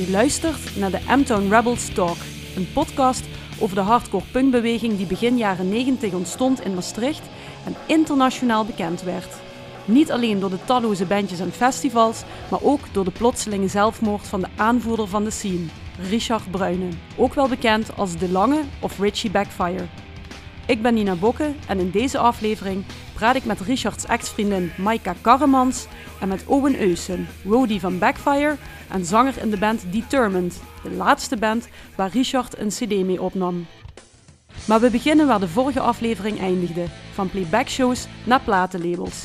Je luistert naar de M-Town Rebels Talk, een podcast over de hardcore punkbeweging die begin jaren 90 ontstond in Maastricht en internationaal bekend werd. Niet alleen door de talloze bandjes en festivals, maar ook door de plotselinge zelfmoord van de aanvoerder van de scene, Richard Bruinen, ook wel bekend als De Lange of Richie Backfire. Ik ben Nina Bokke en in deze aflevering praat ik met Richards ex-vriendin Maika Karremans en met Owen Eusen, roadie van Backfire en zanger in de band Determined, de laatste band waar Richard een cd mee opnam. Maar we beginnen waar de vorige aflevering eindigde, van playback-shows naar platenlabels.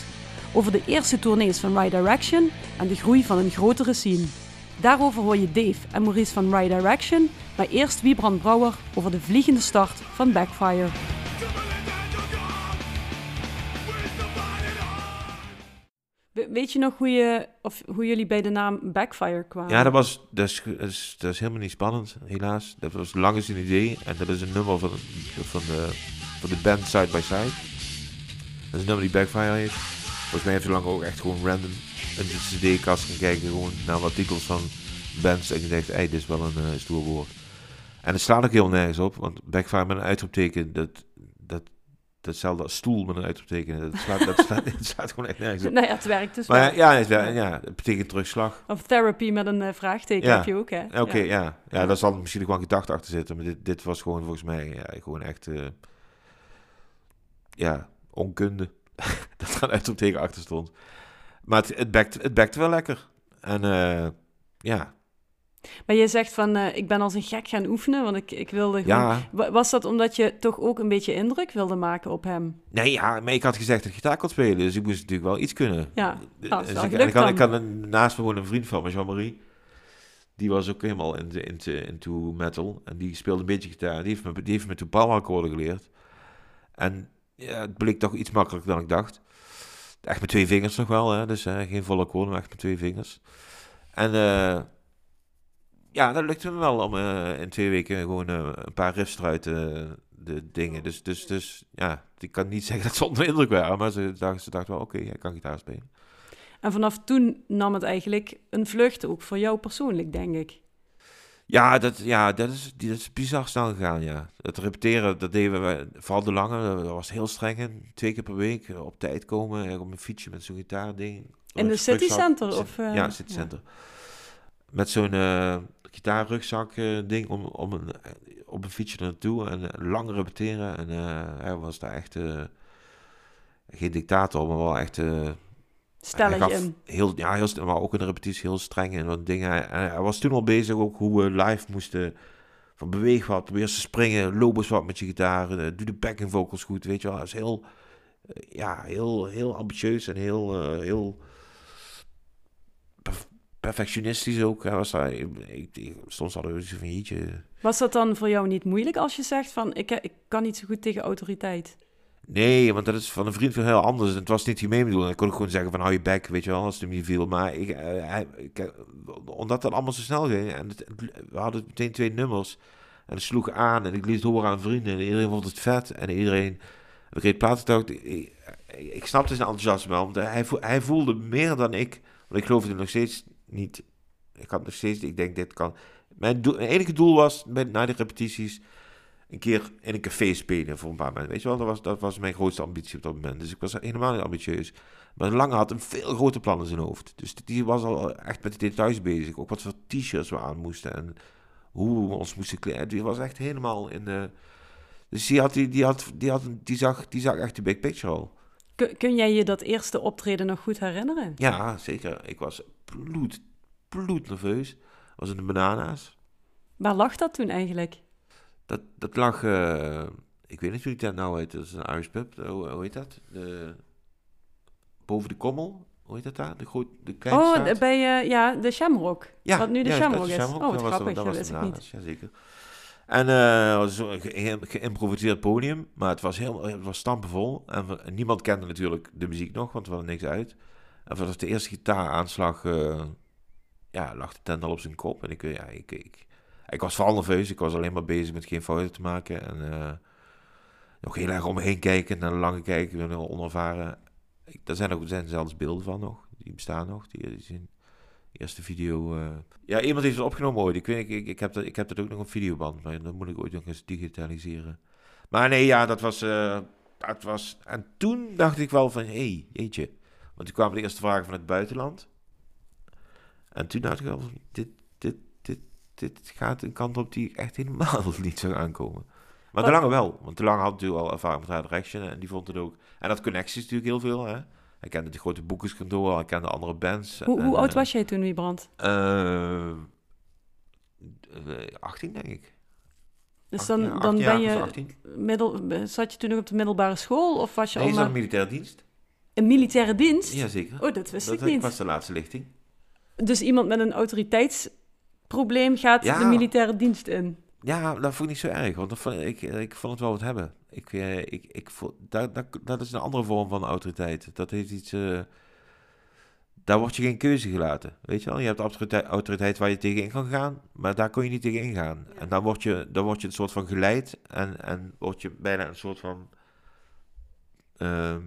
Over de eerste tournees van Right Direction en de groei van een grotere scene. Daarover hoor je Dave en Maurice van Right Direction, maar eerst Wiebrand Brouwer over de vliegende start van Backfire. Weet je nog hoe, je, of hoe jullie bij de naam Backfire kwamen? Ja, dat was dat is, dat, is, helemaal niet spannend, helaas. Dat was lang eens een idee. En dat is een nummer van, van, de, van de band Side by Side. Dat is een nummer die Backfire heeft. Volgens mij heeft hij lang ook echt gewoon random in de cd-kast gaan kijken. Gewoon naar wat titels van bands. En je denkt, hey, dit is wel een stoer woord. En het slaat ook heel nergens op. Want Backfire met een uitroepteken, dat, dat, datzelfde als stoel met een uitroepteken. Dat slaat, dat slaat, het slaat gewoon echt nergens op. Nou ja, het werkt dus Maar wel. ja, het, wel- ja, het betekent terugslag. Of therapy met een eh, vraagteken Ja. heb je ook, hè? Oké, Ja. ja. Ja, ja, daar zal misschien ook wel een gedachte achter zitten. Maar dit, dit was gewoon volgens mij ja, gewoon echt... eh, ja, onkunde. dat er een uitroepteken achter stond. Maar het, het, bekt, het bekte wel lekker. En eh, ja, Maar je zegt van, eh, ik ben als een gek gaan oefenen, want ik, ik wilde gewoon... ja. Wa- Was dat omdat je toch ook een beetje indruk wilde maken op hem? Nee, ja, maar ik had gezegd dat ik gitaar kon spelen. Dus ik moest natuurlijk wel iets kunnen. Ja, Dus nou, is wel ik, en gelukt ik, had, ik had een, naast me gewoon een vriend van me, Jean-Marie. Die was ook helemaal into, into, into metal. En die speelde een beetje gitaar. Die heeft me, die heeft me toen powerakkoorden geleerd. En ja, het bleek toch iets makkelijker dan ik dacht. Echt met twee vingers nog wel, hè. Dus eh, geen volle akkoorden, maar echt met twee vingers. En eh, ja, dat lukte me wel om eh, in twee weken gewoon eh, een paar riffs eruit eh, de dingen. Dus, dus, dus ja, ik kan niet zeggen dat ze onder de indruk waren. Maar ze dachten, ze dachten wel, oké, hij kan gitaar spelen. En vanaf toen nam het eigenlijk een vlucht, ook voor jou persoonlijk, denk ik. Ja, dat, ja dat, is, die- dat is bizar snel gegaan, ja. Het repeteren, dat deden we, vooral de lange, dat was heel streng. Twee keer per week op tijd komen, op een fietsje met zo'n gitaarding. In de City. Center? Of, ja, City ja. Center. Met zo'n gitaarrugzak eh, ding om, om een, eh, op een fietsje naartoe en eh, lang repeteren. En hij was daar echt geen dictator, maar wel echt... Stellig in. Heel, ja, heel, maar ook in de repetitie heel streng en wat dingen. Hij, hij- was toen al bezig ook hoe we live moesten van beweeg wat, probeer te springen, loop eens wat met je gitaar, doe de backing vocals goed, weet je wel. Hij is heel, ja, heel, heel ambitieus en heel, heel perfectionistisch ook. Was daar, ik, ik, ik- soms hadden we van, jeetje, Was dat dan voor jou niet moeilijk als je zegt van, ik, ik kan niet zo goed tegen autoriteit? Nee, want dat is van een vriend veel heel anders. En het was niet hiermee bedoeld. Ik kon ook gewoon zeggen van hou je bek, weet je wel, als het hem niet viel. Maar ik, eh, ik, eh, omdat dat allemaal zo snel ging en het, we hadden meteen twee nummers. En het sloeg aan en ik liet het horen aan vrienden. En iedereen vond het vet. En iedereen, ik reed platen ik, ik, ik snapte zijn enthousiasme wel. Want hij, hij voelde meer dan ik. Want ik geloofde nog steeds niet. Ik had nog steeds, ik denk dit kan. Mijn, enige doel was bij, na de repetities een keer in een café spelen voor een paar mensen. Weet je wel, dat was, dat was mijn grootste ambitie op dat moment. Dus ik was helemaal niet ambitieus. Maar Lange had een veel groter plan in zijn hoofd. Dus die was al echt met de details bezig. Ook wat voor t-shirts we aan moesten en hoe we ons moesten kleden. Die was echt helemaal in de... Dus die, had, die, had, die, had, die, zag, die zag echt de big picture al. Kun, kun jij je dat eerste optreden nog goed herinneren? Ja, zeker. Ik was bloed, bloed nerveus. was in de Banana's. Waar lag dat toen eigenlijk? Dat, dat lag... eh, ik weet niet hoe dat nou heet. Dat is een Irish pub. Hoe, hoe heet dat? De, boven de Kommel. Hoe heet dat daar? De, groot, de kleine Oh, de- bij eh, ja, de Shamrock. Ja, Wat nu de ja, Shamrock dat is. Oh, wat dat was grappig, dat dat was wist de ik niet. Jazeker. En was een ge- geïmproviseerd podium, maar het was, heel, het was stampenvol. En, niemand kende natuurlijk de muziek nog, want we hadden niks uit. En vanaf de eerste gitaaraanslag eh, ja, lag de tent al op zijn kop. En ik, ja, ik, ik, ik was vooral nerveus. Ik was alleen maar bezig met geen fouten te maken. En eh, nog heel erg om me heen kijken, naar lange kijken. Onervaren. Ik, daar zijn ook er zijn zelfs beelden van nog. Die bestaan nog. Die, die zien, Eerste video. eh. Ja, iemand heeft het opgenomen ooit. Ik, weet, ik, ik, heb dat, ik heb dat ook nog op videoband, maar dat moet ik ooit nog eens digitaliseren. Maar nee, ja, dat was, eh, dat was... En toen dacht ik wel van, hé, hey, jeetje. Want toen kwamen de eerste vragen van het buitenland. En toen dacht ik wel, van, dit, dit, dit, dit gaat een kant op die ik echt helemaal niet zou aankomen. Maar de lange wel, want de lange had natuurlijk al ervaring met Hard Direction en die vond het ook. En dat connecties natuurlijk heel veel, hè. Hij kende de grote boekerskantoor, hij kende andere bands. Hoe, en, hoe oud eh, was jij toen, Wiebrand? eh, eh, 18 denk ik. Dus dan, dan 18 ben je... 18. Middel, zat je toen nog op de middelbare school? Of was je Nee, al dat een militaire dienst? een militaire dienst? Jazeker. Oh, dat wist dat, ik niet. was de laatste lichting. Dus iemand met een autoriteitsprobleem gaat Ja. de militaire dienst in. Ja, dat vond ik niet zo erg, want dat vond, ik, ik vond het wel wat hebben. Ik, eh, ik, ik, vond- dat, dat, dat is een andere vorm van autoriteit. Dat heeft iets... eh, daar word je geen keuze gelaten, weet je wel? Je hebt autoriteit, autoriteit waar je tegenin kan gaan, maar daar kon je niet tegenin gaan. En dan word je, dan word je een soort van geleid en, en word je bijna een soort van... ehm,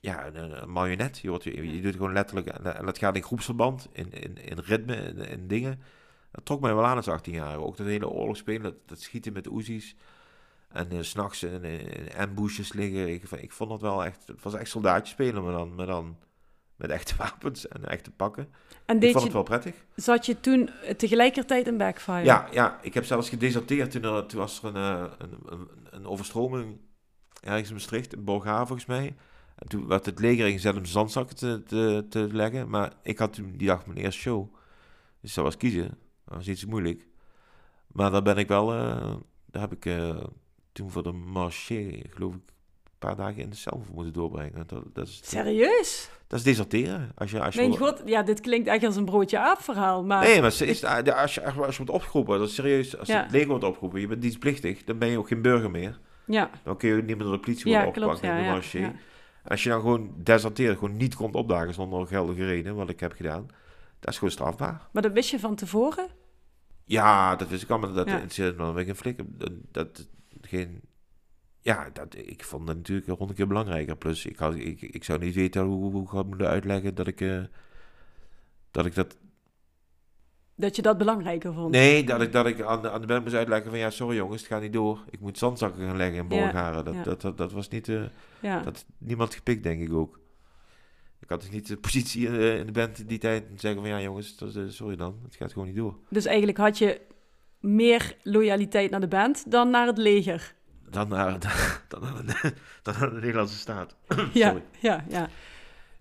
ja, een, een marionet. Je, wordt, je, je doet gewoon letterlijk... En, dat gaat in groepsverband, in, in, in ritme, in, in dingen. Dat trok mij wel aan als 18 jaar. Ook dat hele oorlogsspelen, dat, dat schieten met Uzi's. En eh, s s'nachts in, in, ambushes liggen. Ik, ik vond het wel echt... Het was echt soldaatje spelen, maar dan, maar dan met echte wapens en echte pakken. En ik vond je, het wel prettig. zat je toen tegelijkertijd in backfire? Ja, ja, ik heb zelfs gedeserteerd. Toen, er, toen was er een, eh, een, een, een overstroming ergens in Maastricht, in Borghaven volgens mij. En toen werd het leger ingezet om zandzakken te, te, te leggen. Maar ik had toen die dag mijn eerste show. Dus dat was kiezen. Dat was iets moeilijk. Maar daar ben ik wel... eh, daar heb ik eh, toen voor de marché, geloof ik, een paar dagen in de cel moeten doorbrengen. Dat, dat, is, Serieus? dat is deserteren. Als je, als je Mijn wil- god, ja, dit klinkt echt als een broodje aap verhaal, maar... Nee, maar ze is, als, je, als je wordt opgeroepen, dat is serieus. Als Ja. het leger wordt opgeroepen, je bent dienstplichtig, dan ben je ook geen burger meer. Ja, Dan kun je niet meer door de politie ja worden klopt. Ja, in de marché. ja. Als je dan gewoon deserteert, gewoon niet komt opdagen zonder geldige reden, wat ik heb gedaan, dat is gewoon strafbaar. Maar dat wist je van tevoren? Ja, dat wist ik allemaal. Dat Ja. interesseert me dan ben ik een flikker. Dat, dat, Ja, dat, ik vond dat natuurlijk honderd keer belangrijker. Plus, ik, had, ik, ik zou niet weten hoe, hoe ik had moeten uitleggen dat ik, eh, dat ik dat Dat je dat belangrijker vond? Nee, dat ik, dat ik aan, de, aan de band moest uitleggen van ja, sorry jongens, het gaat niet door. Ik moet zandzakken gaan leggen in Ja, Borgaren. Dat, ja. dat, dat, dat was niet, eh, Ja. dat niemand gepikt, denk ik ook. Ik had dus niet de positie in, de- in de band die tijd om te zeggen van ja jongens, eh, sorry dan, het gaat gewoon niet door. Dus eigenlijk had je meer loyaliteit naar de band dan naar het leger. Dan naar, dan, naar, de, dan naar de Nederlandse staat. ja, ja, ja.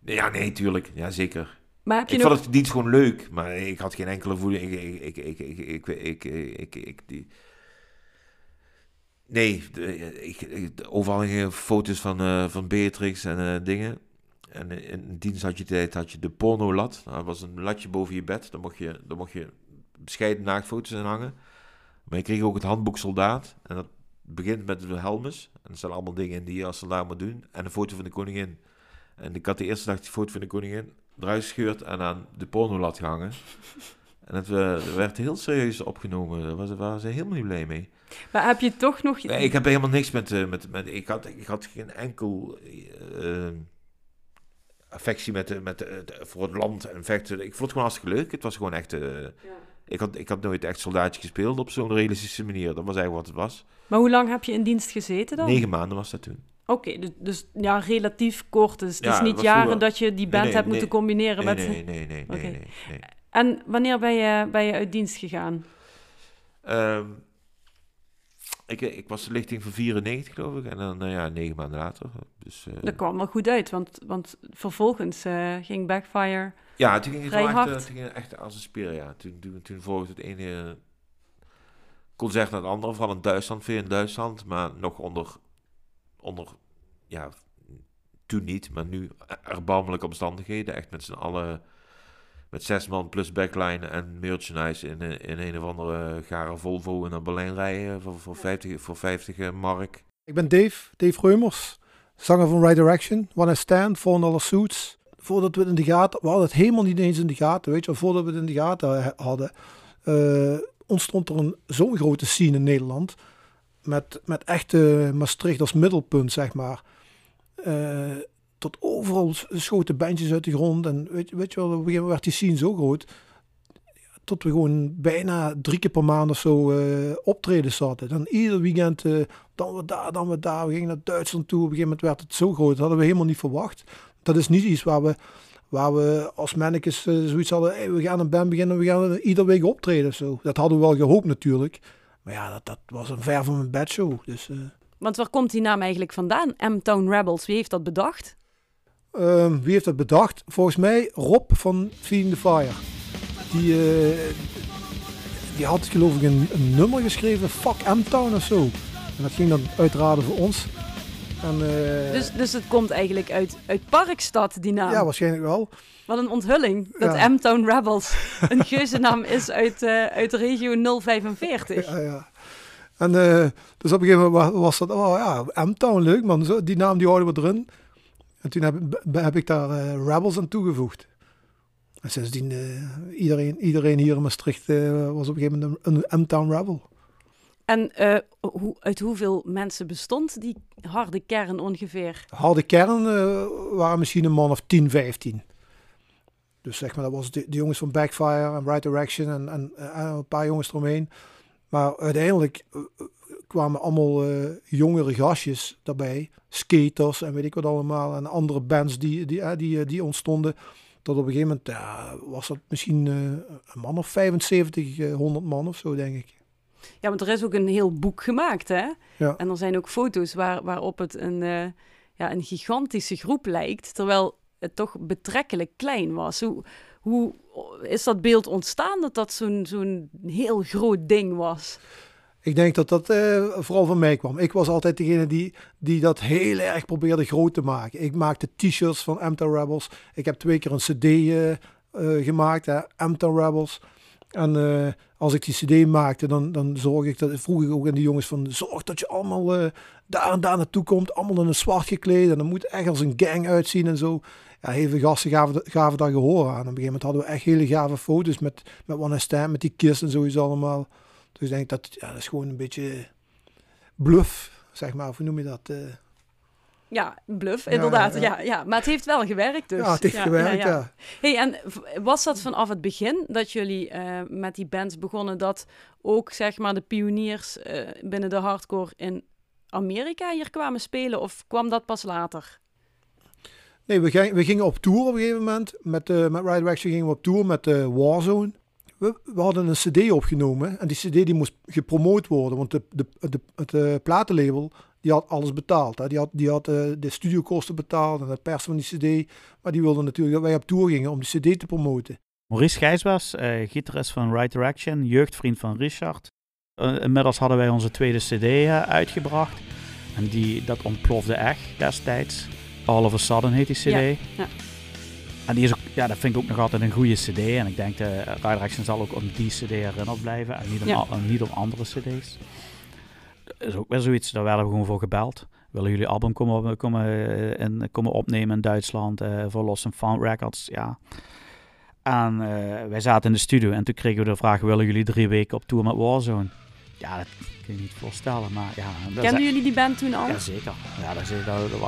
Ja, nee, tuurlijk. Ja, zeker. Maar heb je ik nog... vond het dienst gewoon leuk, maar ik had geen enkele voeding. Ik, ik, ik, ik, ik, ik, ik, die... Nee, ik, overal gingen foto's van, eh, van Beatrix en eh, dingen. En eh, in dienst had je, tijd, had je de pornolat. Dat nou, was een latje boven je bed. Dan mocht je, daar mocht je bescheiden naaktfoto's in hangen. Maar je kreeg ook het handboek soldaat. En dat begint met de helmes. En er staan allemaal dingen in die je als soldaat moet doen. En een foto van de koningin. En ik had de eerste dag die foto van de koningin eruit gescheurd en aan de pornolat gehangen. En het eh, werd heel serieus opgenomen. Daar was- waren ze helemaal niet blij mee. Maar heb je toch nog... Nee, ik heb helemaal niks met... eh, met, met ik, had, ik had geen enkel eh, affectie met, de- met voor het land en vechten. Ik vond het gewoon hartstikke leuk. Het was gewoon echt... eh, ik, had, ik had nooit echt soldaatje gespeeld op zo'n realistische manier. Dat was eigenlijk wat het was. Maar hoe lang heb je in dienst gezeten dan? Negen maanden was dat toen. Oké, dus, dus ja, relatief kort. Dus het Ja, is niet jaren vroeger- dat je die band nee, hebt nee. moeten combineren Nee, met... nee, nee, nee, nee, nee. En wanneer ben je, ben je uit dienst gegaan? Ehm, ik, ik was de lichting van 94, geloof ik. En dan, nou ja, negen maanden later. Dus, eh, Dat kwam wel goed uit, want, want vervolgens eh, ging Backfire... ja, toen ging het wel hard. eh, toen ging het echt als een speer, ja. Toen, toen, toen volgde het ene concert naar het andere. Vooral in Duitsland, veel in Duitsland. Maar nog onder, onder ja, toen niet. Maar nu erbarmelijke omstandigheden. Echt met z'n allen... Met zes man plus backline en merchandise in, een- in een of andere gare Volvo naar Berlijn rijden voor, voor 50, voor 50 eh, mark. Ik ben Dave, Dave Reumers, zanger van Right Direction, One I Stand, Four Dollar Suits. Voordat we het in de gaten, we hadden het helemaal niet eens in de gaten, weet je wel, voordat we het in de gaten hadden, eh, ontstond er een zo'n grote scene in Nederland, met, met echte Maastricht als middelpunt, zeg maar. Eh, tot overal schoten bandjes uit de grond. En weet, weet je wel, op een gegeven moment werd die scene zo groot. Tot we gewoon bijna drie keer per maand of zo uh, optreden zaten. Dan ieder weekend, uh, dan we daar, dan we daar. We gingen naar Duitsland toe. Op een gegeven moment werd het zo groot. Dat hadden we helemaal niet verwacht. Dat is niet iets waar we, waar we als mannetjes uh, zoiets hadden. We gaan een band beginnen, we gaan ieder week optreden. Zo. Dat hadden we wel gehoopt natuurlijk. Maar ja, dat, dat was een ver van mijn bedshow. Dus, Want waar komt die naam eigenlijk vandaan? M-Town Rebels, wie heeft dat bedacht? Um, wie heeft dat bedacht? Volgens mij Rob van Feeding the Fire. Die, uh, die had geloof ik een, een, nummer geschreven, Fuck M-Town of zo. En dat ging dan uiteraard voor ons. En, uh, dus, dus het komt eigenlijk uit, uit Parkstad, die naam? Ja, waarschijnlijk wel. Wat een onthulling, dat ja. M-Town Rebels een geuzennaam is uit, uh, uit de regio 045. Ja, ja. En dus op een gegeven moment was dat, oh ja, M-Town, leuk man, zo, die naam die houden we erin. En toen heb, heb ik daar uh, Rebels aan toegevoegd. En sindsdien, uh, iedereen, iedereen hier in Maastricht uh, was op een gegeven moment een, M-Town Rebel. En hoe, uit hoeveel mensen bestond die harde kern ongeveer? Harde kern waren misschien een man of 10, 15. Dus zeg maar, dat was de, de jongens van Backfire en Right Direction en, en, en een paar jongens eromheen. Maar uiteindelijk kwamen allemaal uh, jongere gastjes daarbij. Skaters en weet ik wat allemaal. En andere bands die, die, uh, die, uh, die ontstonden. Tot op een gegeven moment was dat misschien een man of 75, 100 man of zo, denk ik. Ja, want er is ook een heel boek gemaakt, hè? Ja. En er zijn ook foto's waar, waarop het een, ja, een gigantische groep lijkt. Terwijl het toch betrekkelijk klein was. Hoe, hoe is dat beeld ontstaan dat dat zo'n zo'n heel groot ding was? Ik denk dat dat uh, vooral van mij kwam. Ik was altijd degene die, die dat heel erg probeerde groot te maken. Ik maakte t-shirts van Amta Rebels. Ik heb twee keer een cd uh, uh, gemaakt, Amta Rebels. En als ik die cd maakte, dan, dan zorg ik dat, vroeg ik ook aan die jongens van, zorg dat je allemaal daar en daar naartoe komt, allemaal in een zwart gekleed. En dan moet echt als een gang uitzien en zo. Ja, heel gasten gaven, gaven daar gehoor aan. Op een gegeven moment hadden we echt hele gave foto's met, met One Stand, met die kist en sowieso allemaal. Dus ik denk dat ja, dat is gewoon een beetje bluff, zeg maar. Of hoe noem je dat? Uh... Ja, bluff, inderdaad. Ja, ja, ja, Maar het heeft wel gewerkt dus. Ja, het heeft gewerkt, ja. Hey, en was dat vanaf het begin dat jullie uh, met die bands begonnen... dat ook, zeg maar, de pioniers uh, binnen de hardcore in Amerika hier kwamen spelen? Of kwam dat pas later? Nee, we, gingen, we gingen op tour op een gegeven moment. Met, uh, met Ride Action gingen we op tour met de Warzone we, hadden een cd opgenomen en die cd die moest gepromoot worden, want de, de, de, het uh, platenlabel die had alles betaald. Hè. Die had, die had uh, de studiokosten betaald en de pers van die cd, maar die wilden natuurlijk dat wij op tour gingen om die cd te promoten. Maurice Gijs was uh, gitarist van Right Direction, jeugdvriend van Richard. inmiddels hadden wij onze tweede cd uitgebracht en die, dat ontplofde echt destijds. All of a Sudden heet die cd. Ja, ja. En die is ook, ja, dat vind ik ook nog altijd een goede CD. En ik denk, de uh, Action zal ook om die CD herinnerd blijven. En niet om, ja. niet om andere CD's. Dat is ook weer zoiets, daar werden we gewoon voor gebeld. Willen jullie album komen, komen, in, eh, komen opnemen in Duitsland uh, voor Lost and Found Records? Ja. En uh, wij zaten in de studio en toen kregen we de vraag: willen jullie drie weken op tour met Warzone? Ja, dat kun je niet voorstellen, maar ja. Kenden jullie die band toen al? Ja, zeker. Ja, daar, daar, daar,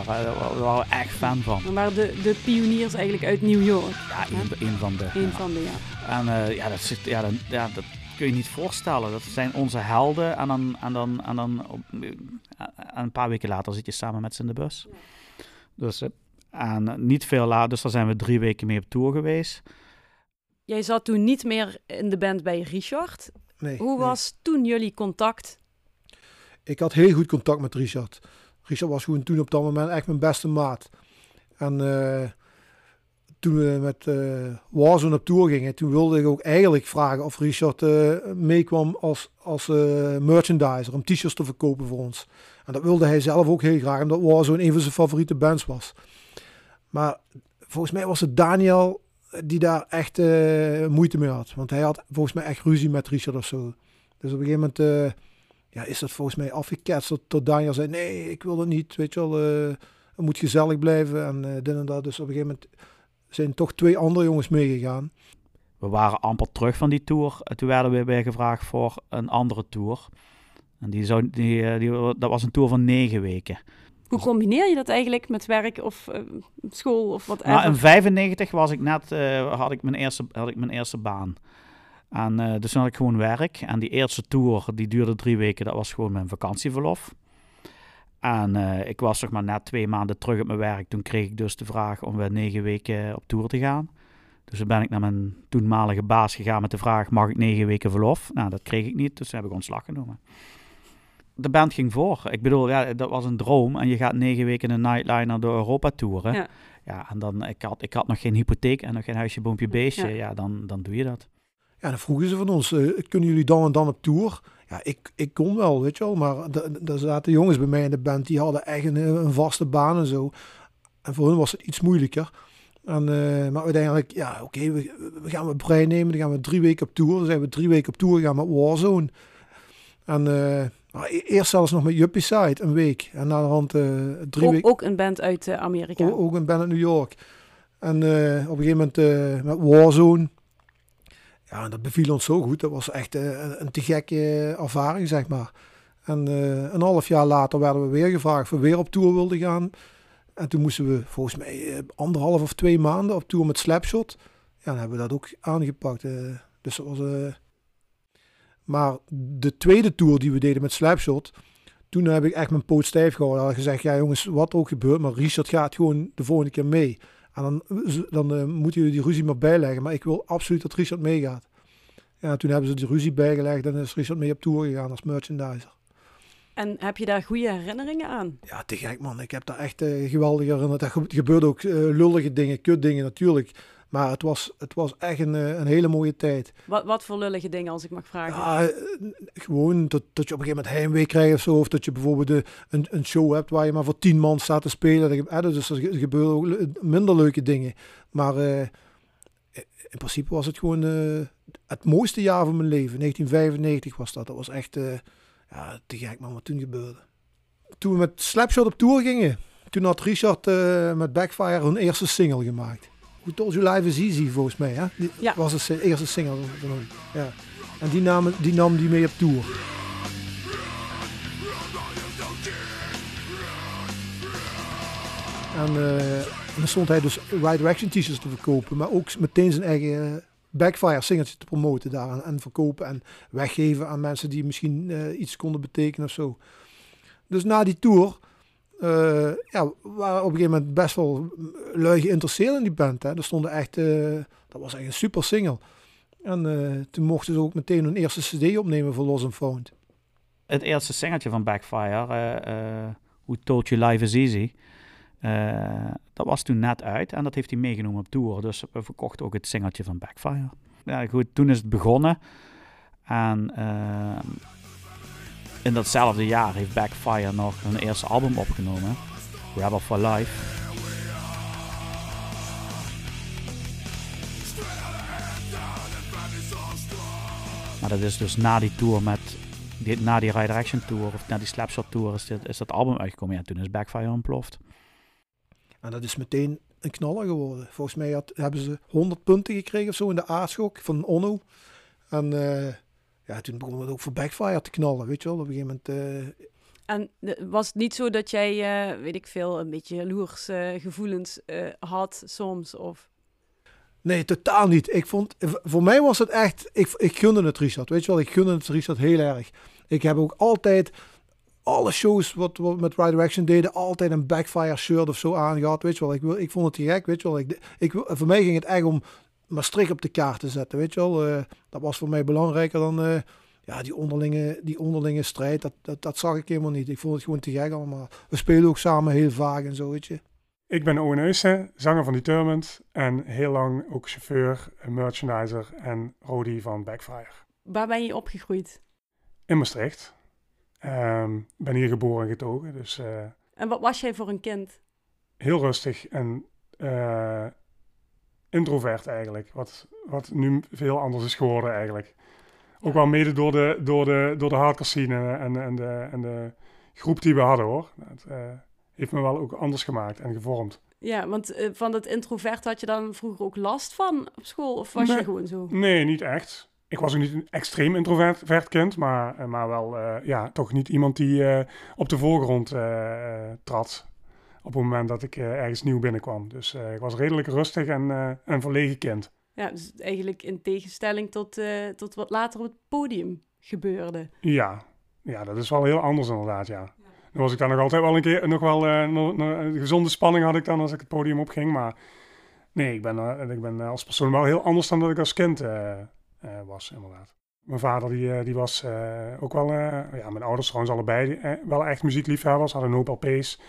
waren, we echt fan van. Maar de, de pioniers eigenlijk uit New York? Ja, een, een van de. Een van de, ja. En uh, ja, dat, ja, ja, dat kun je niet voorstellen. Dat zijn onze helden en dan, en dan, en dan op, en een paar weken later zit je samen met ze in de bus. Dus, eh, en niet veel later, dus daar zijn we drie weken mee op tour geweest. Jij zat toen niet meer in de band bij Richard. Nee, Hoe was toen jullie contact? Ik had heel goed contact met Richard. Richard was gewoon toen op dat moment echt mijn beste maat. En uh, toen we met uh, Warzone op tour gingen, toen wilde ik ook eigenlijk vragen of Richard uh, meekwam als, als merchandiser, om t-shirts te verkopen voor ons. En dat wilde hij zelf ook heel graag, omdat Warzone een van zijn favoriete bands was. Maar volgens mij was het Daniel die daar echt uh, moeite mee had. Want hij had volgens mij echt ruzie met Richard of zo. Dus op een gegeven moment uh, ja, is dat volgens mij afgeketst tot, Daniel zei, nee, ik wil dat niet, weet je wel. Uh, het moet gezellig blijven en dit en dat. Dus op een gegeven moment zijn toch twee andere jongens meegegaan. We waren amper terug van die tour. Toen werden we weer gevraagd voor een andere tour. En die zou, die, die, dat was een tour van negen weken. Hoe combineer je dat eigenlijk met werk of uh, school of wat? Nou, in 95 was ik net, uh, had, ik mijn eerste, had ik mijn eerste baan. En uh, dus toen had ik gewoon werk. En die eerste tour, die duurde drie weken, dat was gewoon mijn vakantieverlof. En ik was zeg maar net twee maanden terug op mijn werk. Toen kreeg ik dus de vraag om weer negen weken op tour te gaan. Dus dan ben ik naar mijn toenmalige baas gegaan met de vraag: mag ik negen weken verlof? Nou, dat kreeg ik niet, dus heb ik ontslag genomen. De band ging voor. Ik bedoel, ja, dat was een droom. En je gaat negen weken een nightliner door Europa toeren. Ja. ja, en dan, ik had, ik had nog geen hypotheek en nog geen huisje, boompje, beestje. Ja, dan, dan doe je dat. Ja, dan vroegen ze van ons, uh, kunnen jullie dan en dan op tour? Ja, ik, ik kon wel, weet je wel. Maar er zaten jongens bij mij in de band, die hadden echt een, een vaste baan en zo. En voor hen was het iets moeilijker. En, uh, maar uiteindelijk, ja, oké, we, we, gaan we brein nemen. Dan gaan we drie weken op tour. Dan zijn we drie weken op tour gaan met Warzone. En uh, eerst zelfs nog met Juppie Side, een week. En de hand uh, drie weken... Ook een band uit Amerika. Ook, ook, een band uit New York. En op een gegeven moment met Warzone. Ja, dat beviel ons zo goed. Dat was echt een, een te gekke ervaring, zeg maar. En een half jaar later werden we weer gevraagd of we weer op tour wilden gaan. En toen moesten we volgens mij eh, anderhalf of twee maanden op tour met Slapshot. Ja, dan hebben we dat ook aangepakt. Eh. dus dat was... Uh... Maar de tweede tour die we deden met Slapshot... Toen heb ik echt mijn poot stijf gehouden. Ik gezegd, ja jongens, wat ook gebeurt, maar Richard gaat gewoon de volgende keer mee. En dan, dan uh, moeten jullie die ruzie maar bijleggen. Maar ik wil absoluut dat Richard meegaat. Ja, toen hebben ze die ruzie bijgelegd en is Richard mee op tour gegaan als merchandiser. En heb je daar goede herinneringen aan? Ja, te gek man. Ik heb daar echt uh, geweldige herinneringen. Er gebeurde ook uh, lullige dingen, kutdingen natuurlijk. Maar het was, het was echt een, eh, een hele mooie tijd. Wat, wat voor lullige dingen, als ik mag vragen? Ja, gewoon dat, dat je op een gegeven moment heimwee krijgt of zo. Of dat je bijvoorbeeld de, een, een show hebt waar je maar voor tien man staat te spelen. Dus er gebeuren ook minder leuke dingen. Maar in principe was het gewoon het mooiste jaar van mijn leven. 1995 was dat. Dat was echt ja, te gek man, wat toen gebeurde. Toen we met Slapshot op tour gingen, toen had Richard met Backfire hun eerste single gemaakt. Who Told You Live is Easy volgens mij, hè? Die ja. was de eerste single van. Ja. En die nam, die nam die mee op tour. En, uh, en dan stond hij dus Right Direction t-shirts te verkopen, maar ook meteen zijn eigen Backfire singeltje te promoten daar en, verkopen en weggeven aan mensen die misschien uh, iets konden betekenen of zo. Dus na die tour uh, ja, waren op een gegeven moment best wel lui geïnteresseerd in die band. Hè. Er stonden echt, uh, dat was echt een super single. En toen mochten ze ook meteen hun eerste cd opnemen voor Lost and Found. Het eerste singeltje van Backfire, Who Told You Life Is Easy, dat was toen net uit en dat heeft hij meegenomen op tour. Dus we verkochten ook het singeltje van Backfire. Ja, goed, toen is het begonnen. En uh, in datzelfde jaar heeft Backfire nog hun eerste album opgenomen. Rebel for Life. Maar dat is dus na die tour met die, na die Ride Action Tour of na die Slapshot Tour is, dit, is dat album uitgekomen. Ja, toen is Backfire ontploft. En dat is meteen een knaller geworden. Volgens mij hebben ze 100 punten gekregen of zo in de aarschok van Onno. En uh, ja, toen begon het ook voor Backfire te knallen, weet je wel. Op een gegeven moment... Uh, en was het niet zo dat jij, uh, weet ik veel, een beetje jaloers gevoelens had soms? Of... Nee, totaal niet. Ik vond, voor mij was het echt, ik, ik gunde het Richard, weet je wel. Ik gunde het Richard heel erg. Ik heb ook altijd alle shows wat we met Ride Direction deden, altijd een backfire shirt of zo aangehad. Weet je wel, ik, ik vond het te gek, weet je wel. Ik, ik, voor mij ging het echt om Maastricht op de kaart te zetten, weet je wel. Uh, dat was voor mij belangrijker dan uh, ja, die, onderlinge, die onderlinge strijd. Dat, dat, dat zag ik helemaal niet. Ik vond het gewoon te gek allemaal. We spelen ook samen heel vaak en zo, weet je. Ik ben Owen Eusen, zanger van Determined en heel lang ook chauffeur, merchandiser en roadie van Backfire. Waar ben je opgegroeid? In Maastricht. Um, ben hier geboren en getogen. Dus, uh, en wat was jij voor een kind? Heel rustig en uh, introvert eigenlijk. Wat, wat nu veel anders is geworden eigenlijk. Ook wel mede door de, door de, door de hardcore scene en, en, de, en de groep die we hadden hoor. Dat uh, heeft me wel ook anders gemaakt en gevormd. Ja, want uh, van dat introvert had je dan vroeger ook last van op school? Of was nee, je gewoon zo? Nee, niet echt. ik was ook niet een extreem introvert kind, maar, maar wel ja, toch niet iemand die op de voorgrond trad op het moment dat ik ergens nieuw binnenkwam. Dus ik was redelijk rustig en, en verlegen kind. Ja, dus eigenlijk in tegenstelling tot, tot wat later op het podium gebeurde. Ja, ja, dat is wel heel anders inderdaad, ja. Dan was ik dan nog altijd wel een keer, nog wel een gezonde spanning had ik dan als ik het podium opging. Maar nee, ik ben, ik ben als persoon wel heel anders dan dat ik als kind uh, was, inderdaad. Mijn vader die, die was ook wel, ja, mijn ouders trouwens allebei wel echt muziekliefhebbers, hadden een hoop LP's.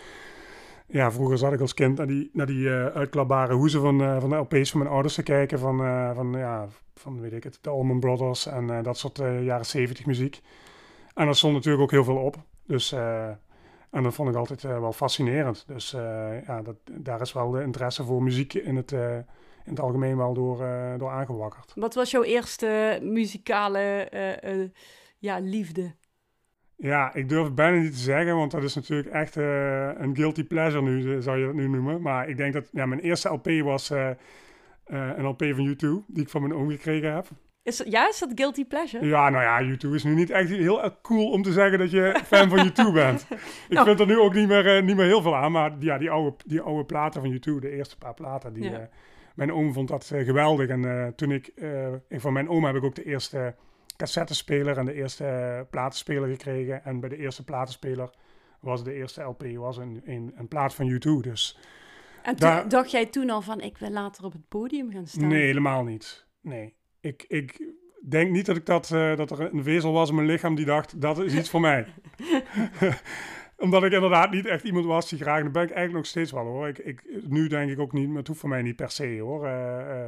Ja, vroeger zat ik als kind naar die, naar die uitklapbare hoezen van, van de LP's van mijn ouders te kijken. Van, van, ja, van weet ik het, de Allman Brothers en dat soort jaren zeventig muziek. En dat stond natuurlijk ook heel veel op. Dus, en dat vond ik altijd wel fascinerend. Dus ja, dat, daar is wel de interesse voor muziek in het, in het algemeen wel door, door aangewakkerd. Wat was jouw eerste muzikale ja, liefde? Ja, ik durf het bijna niet te zeggen, want dat is natuurlijk echt een guilty pleasure nu, zou je dat nu noemen. Maar ik denk dat ja, mijn eerste LP was een LP van U2, die ik van mijn oom gekregen heb. Is, ja, is dat guilty pleasure? Ja, nou ja, YouTube is nu niet echt heel cool om te zeggen dat je fan van YouTube bent. Ik nou. vind er nu ook niet meer, niet meer heel veel aan, maar ja, die oude, die oude platen van YouTube, de eerste paar platen, die, mijn oom vond dat geweldig. En toen ik, ik, van mijn oom heb ik ook de eerste cassettespeler en de eerste platenspeler gekregen. En bij de eerste platenspeler was de eerste LP was een, een, een plaat van YouTube, dus... En daar, dacht jij toen al van, ik wil later op het podium gaan staan? Nee, helemaal niet. Nee ik, ik denk niet dat, ik dat, uh, dat er een wezel was in mijn lichaam die dacht, dat is iets voor mij. Omdat ik inderdaad niet echt iemand was die graag, dat ben ik eigenlijk nog steeds wel hoor. Ik, ik, nu denk ik ook niet, maar het hoeft voor mij niet per se hoor. Uh, uh,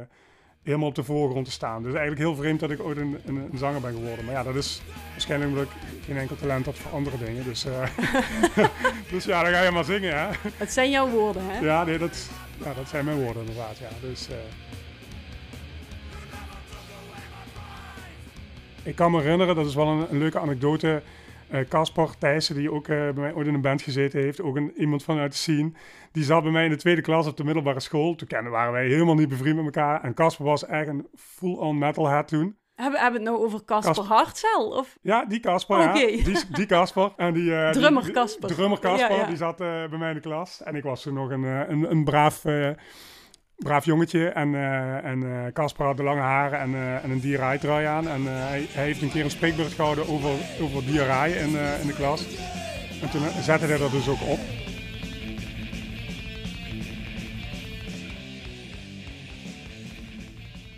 helemaal op de voorgrond te staan. Dus eigenlijk heel vreemd dat ik ooit een, een, een, zanger ben geworden. Maar ja, dat is waarschijnlijk omdat ik geen enkel talent had voor andere dingen. Dus, dus ja, dan ga je maar zingen hè. Het zijn jouw woorden hè? Ja, nee, dat, ja, dat zijn mijn woorden inderdaad. Ja. Dus, ik kan me herinneren, dat is wel een, een leuke anekdote. Eh, Caspar uh, Thijssen, die ook bij mij ooit in een band gezeten heeft, ook een, iemand vanuit de scene, die zat bij mij in de tweede klas op de middelbare school. Toen kennen, waren wij helemaal niet bevriend met elkaar. En Casper was echt een full-on metalhead toen. Hebben, hebben we het nou over Casper Hartzel? Of? Ja, die Casper, ja. Die, die Casper. En die, uh, drummer Casper. Drummer Casper, die zat bij mij in de klas. En ik was toen nog een, een, een braaf braaf jongetje. En en Casper had de lange haren en, en een diarree aan. En hij, hij, heeft een keer een spreekbeurt gehouden over, over in, in de klas. En toen zette hij dat dus ook op.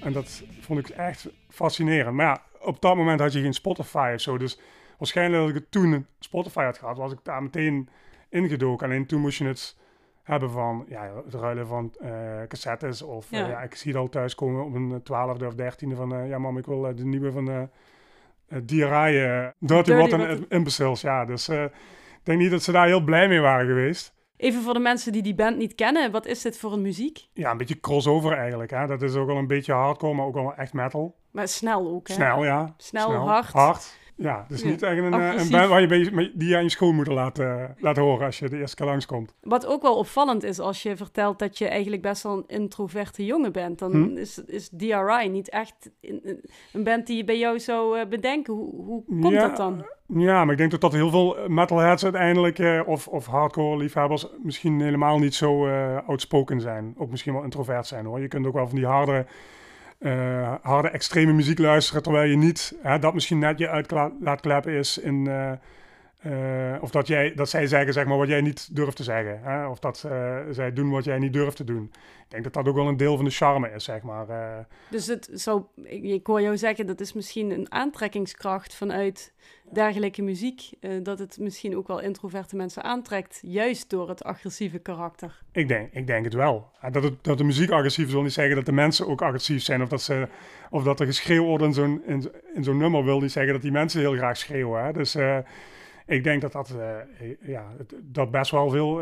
En dat vond ik echt fascinerend. Maar ja, op dat moment had je geen Spotify of zo. Dus waarschijnlijk dat ik het toen Spotify had gehad, was ik daar meteen ingedoken. Alleen toen moest je het hebben van ja, het ruilen van uh, cassettes. Of ja. Uh, ja. ik zie het al thuiskomen op een twaalfde of dertiende van... Uh, ja mam, ik wil de nieuwe van diarree. Dirty, Dirty Rotten Imbeciles. Ja, dus ik denk niet dat ze daar heel blij mee waren geweest. Even voor de mensen die die band niet kennen, wat is dit voor een muziek? Ja, een beetje crossover eigenlijk. Hè? Dat is ook al een beetje hardcore, maar ook al echt metal. Maar snel ook, hè? Snel, ja. Snel, snel. hard. Hard. Ja, dus niet echt een, eh, een band waar je die je aan je schoonmoeder laat, uh, laten horen als je de eerste keer langskomt. Wat ook wel opvallend is als je vertelt dat je eigenlijk best wel een introverte jongen bent, dan hm? is, is DRI niet echt een band die je bij jou zou uh, bedenken. Hoe, hoe komt dat dan? Ja, maar ik denk dat dat heel veel metalheads uiteindelijk, uh, of, of hardcore liefhebbers, misschien helemaal niet zo outspoken zijn. Ook misschien wel introvert zijn hoor. Je kunt ook wel van die harde uh, harde extreme muziek luisteren, terwijl je niet hè, dat misschien net je uit laat kleppen is in, uh, uh, of dat, jij, dat zij zeggen zeg maar, wat jij niet durft te zeggen. Hè? Of dat zij doen wat jij niet durft te doen. Ik denk dat dat ook wel een deel van de charme is, zeg maar. Dus het zou, ik, ik hoor jou zeggen, dat is misschien een aantrekkingskracht vanuit dergelijke muziek, dat het misschien ook wel introverte mensen aantrekt, juist door het agressieve karakter. Ik denk, ik denk het wel. Dat, het, dat de muziek agressief is, wil niet zeggen dat de mensen ook agressief zijn, of dat, ze, of dat er geschreeuw wordt in zo'n, in, in zo'n nummer, wil niet zeggen dat die mensen heel graag schreeuwen. Hè? Dus ik denk dat dat, uh, ja, dat best wel veel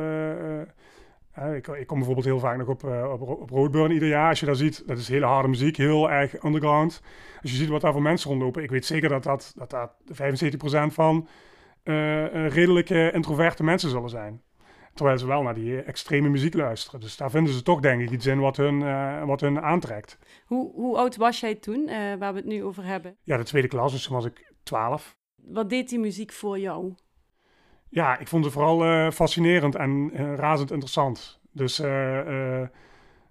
ik, ik, kom bijvoorbeeld heel vaak nog op, op, op Roadburn ieder jaar. Als je daar ziet, dat is hele harde muziek, heel erg underground. Als je ziet wat daar voor mensen rondlopen, ik weet zeker dat dat, dat, dat 75% van redelijke introverte mensen zullen zijn. terwijl ze wel naar die extreme muziek luisteren. Dus daar vinden ze toch denk ik iets in wat hun, wat hun aantrekt. Hoe, hoe oud was jij toen, waar we het nu over hebben? Ja, de tweede klas, dus toen was ik twaalf. Wat deed die muziek voor jou? Ja, ik vond het vooral fascinerend en razend interessant. Dus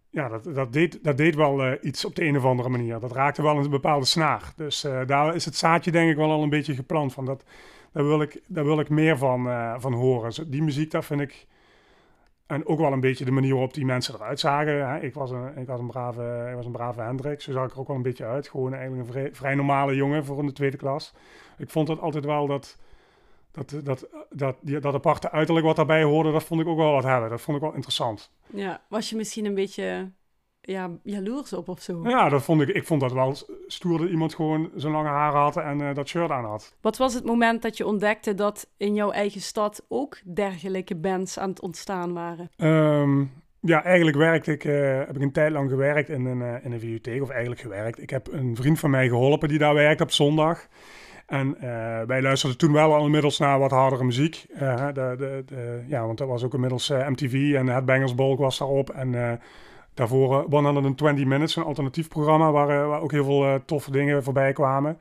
ja, dat, dat, deed, dat deed wel iets op de een of andere manier. Dat raakte wel een bepaalde snaar. Dus daar is het zaadje denk ik wel al een beetje geplant. Van dat, daar, wil ik, daar wil ik meer van, van horen. Die muziek, daar vind ik... En ook wel een beetje de manier waarop die mensen eruit zagen. Hè. Ik, was een, ik, was een brave, ik was een brave Hendrik. Zo zag ik er ook wel een beetje uit. Gewoon eigenlijk een vrij, normale jongen voor in de tweede klas. Ik vond het altijd wel dat dat, dat, dat, die, dat aparte uiterlijk wat daarbij hoorde, dat vond ik ook wel wat hebben. Dat vond ik wel interessant. Ja, was je misschien een beetje ja, jaloers op of zo? Ja, dat vond ik, ik vond dat wel stoer dat iemand gewoon zo'n lange haar had en uh, dat shirt aan had. Wat was het moment dat je ontdekte dat in jouw eigen stad ook dergelijke bands aan het ontstaan waren? Um, ja, eigenlijk werkte ik, uh, heb ik een tijd lang gewerkt in een, uh, in een bibliotheek, of eigenlijk gewerkt. Ik heb een vriend van mij geholpen die daar werkt op zondag. En uh, wij luisterden toen wel al inmiddels naar wat hardere muziek. De, de, de, ja, want dat was ook inmiddels MTV en het Bulk was daarop. En daarvoor 120 Minutes, een alternatief programma waar, waar ook heel veel toffe dingen voorbij kwamen.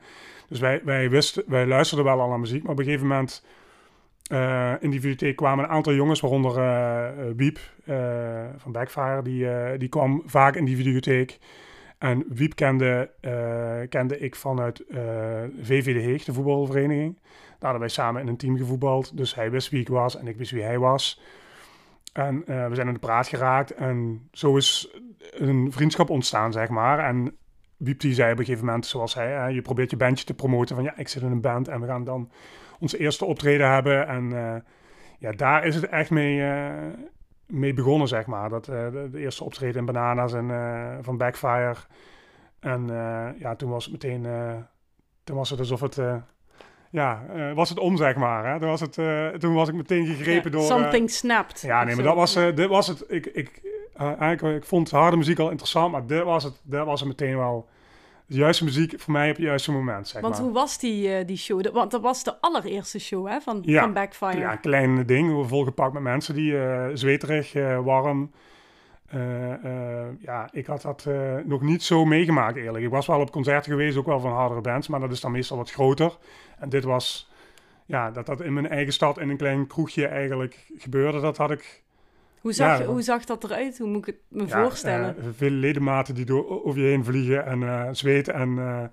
Dus wij, wij, wisten, wij luisterden wel al naar muziek, maar op een gegeven moment in die bibliotheek kwamen een aantal jongens, waaronder Wiep van Backfire, die, die kwam vaak in die bibliotheek. En Wiep kende, kende ik vanuit VV De Heeg, de voetbalvereniging. Daar hadden wij samen in een team gevoetbald. Dus hij wist wie ik was en ik wist wie hij was. En uh, we zijn in de praat geraakt. En zo is een vriendschap ontstaan, zeg maar. En Wiep zei op een gegeven moment, zoals hij, je probeert je bandje te promoten. Van ja, ik zit in een band en we gaan dan onze eerste optreden hebben. En ja, daar is het echt mee mee begonnen, zeg maar. Dat, de, eerste optreden in Bananas en van Backfire. En ja, toen was het meteen, toen was het alsof het, ja, was het om, zeg maar. Hè? Toen, was het, toen was ik meteen gegrepen door... Something snapped. Ja, nee, maar dat was, dit was het. Ik, ik, eigenlijk, ik vond harde muziek al interessant, maar dit was het, dit was het meteen wel de juiste muziek voor mij op het juiste moment, zeg Want maar. hoe was die, uh, die show? De, want dat was de allereerste show hè, van, ja, van Backfire. Ja, een klein ding, volgepakt met mensen die uh, zweterig, uh, warm. ja, ik had dat nog niet zo meegemaakt eerlijk. Ik was wel op concerten geweest, ook wel van hardere bands, maar dat is dan meestal wat groter. En dit was, ja, dat dat in mijn eigen stad in een klein kroegje eigenlijk gebeurde, dat had ik hoe zag, ja, hoe zag dat eruit? Hoe moet ik het me ja, voorstellen? Uh, veel ledematen die door, over je heen vliegen en uh, zweet en, uh,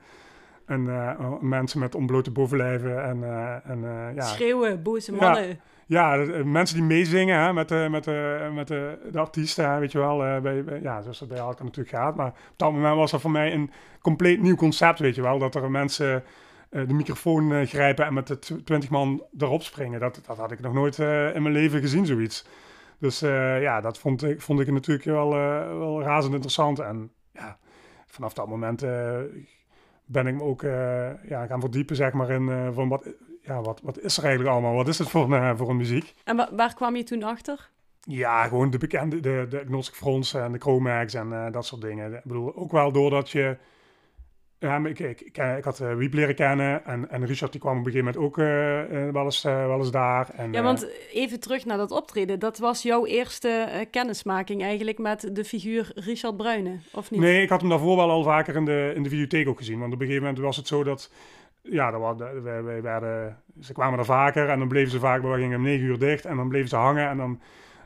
en mensen met ontblote bovenlijven. En, en, ja. Schreeuwen, boze mannen. Ja, mensen die meezingen hè, met, de, met, de, met de, de artiesten, weet je wel. bij, bij, ja, zoals dat bij elkaar natuurlijk gaat. Maar op dat moment was dat voor mij een compleet nieuw concept, weet je wel. Dat er mensen de microfoon grijpen en met de twintig man erop springen. Dat, dat had ik nog nooit in mijn leven gezien, zoiets. Dus ja, dat vond ik, vond ik natuurlijk wel, wel razend interessant. En ja, vanaf dat moment ben ik me ook ja, gaan verdiepen zeg maar, in van wat, ja, wat, wat is er eigenlijk allemaal? Wat is het voor een, voor een muziek? En wa waar kwam je toen achter? Ja, gewoon de bekende, de, de Agnostic Fronts en de Chromax en dat soort dingen. Ik bedoel, ook wel doordat je ja, ik, ik, ik, ik had uh, Wiep leren kennen en, en Richard die kwam op een gegeven moment ook uh, wel, eens, uh, wel eens daar. En, ja, want even terug naar dat optreden. Dat was jouw eerste kennismaking eigenlijk met de figuur Richard Bruyne, of niet? Nee, ik had hem daarvoor wel al vaker in de, in de videotheek ook gezien. Want op een gegeven moment was het zo dat... Ja, dat was, wij, wij werden, ze kwamen er vaker en dan bleven ze vaak... We gingen om negen uur dicht en dan bleven ze hangen en dan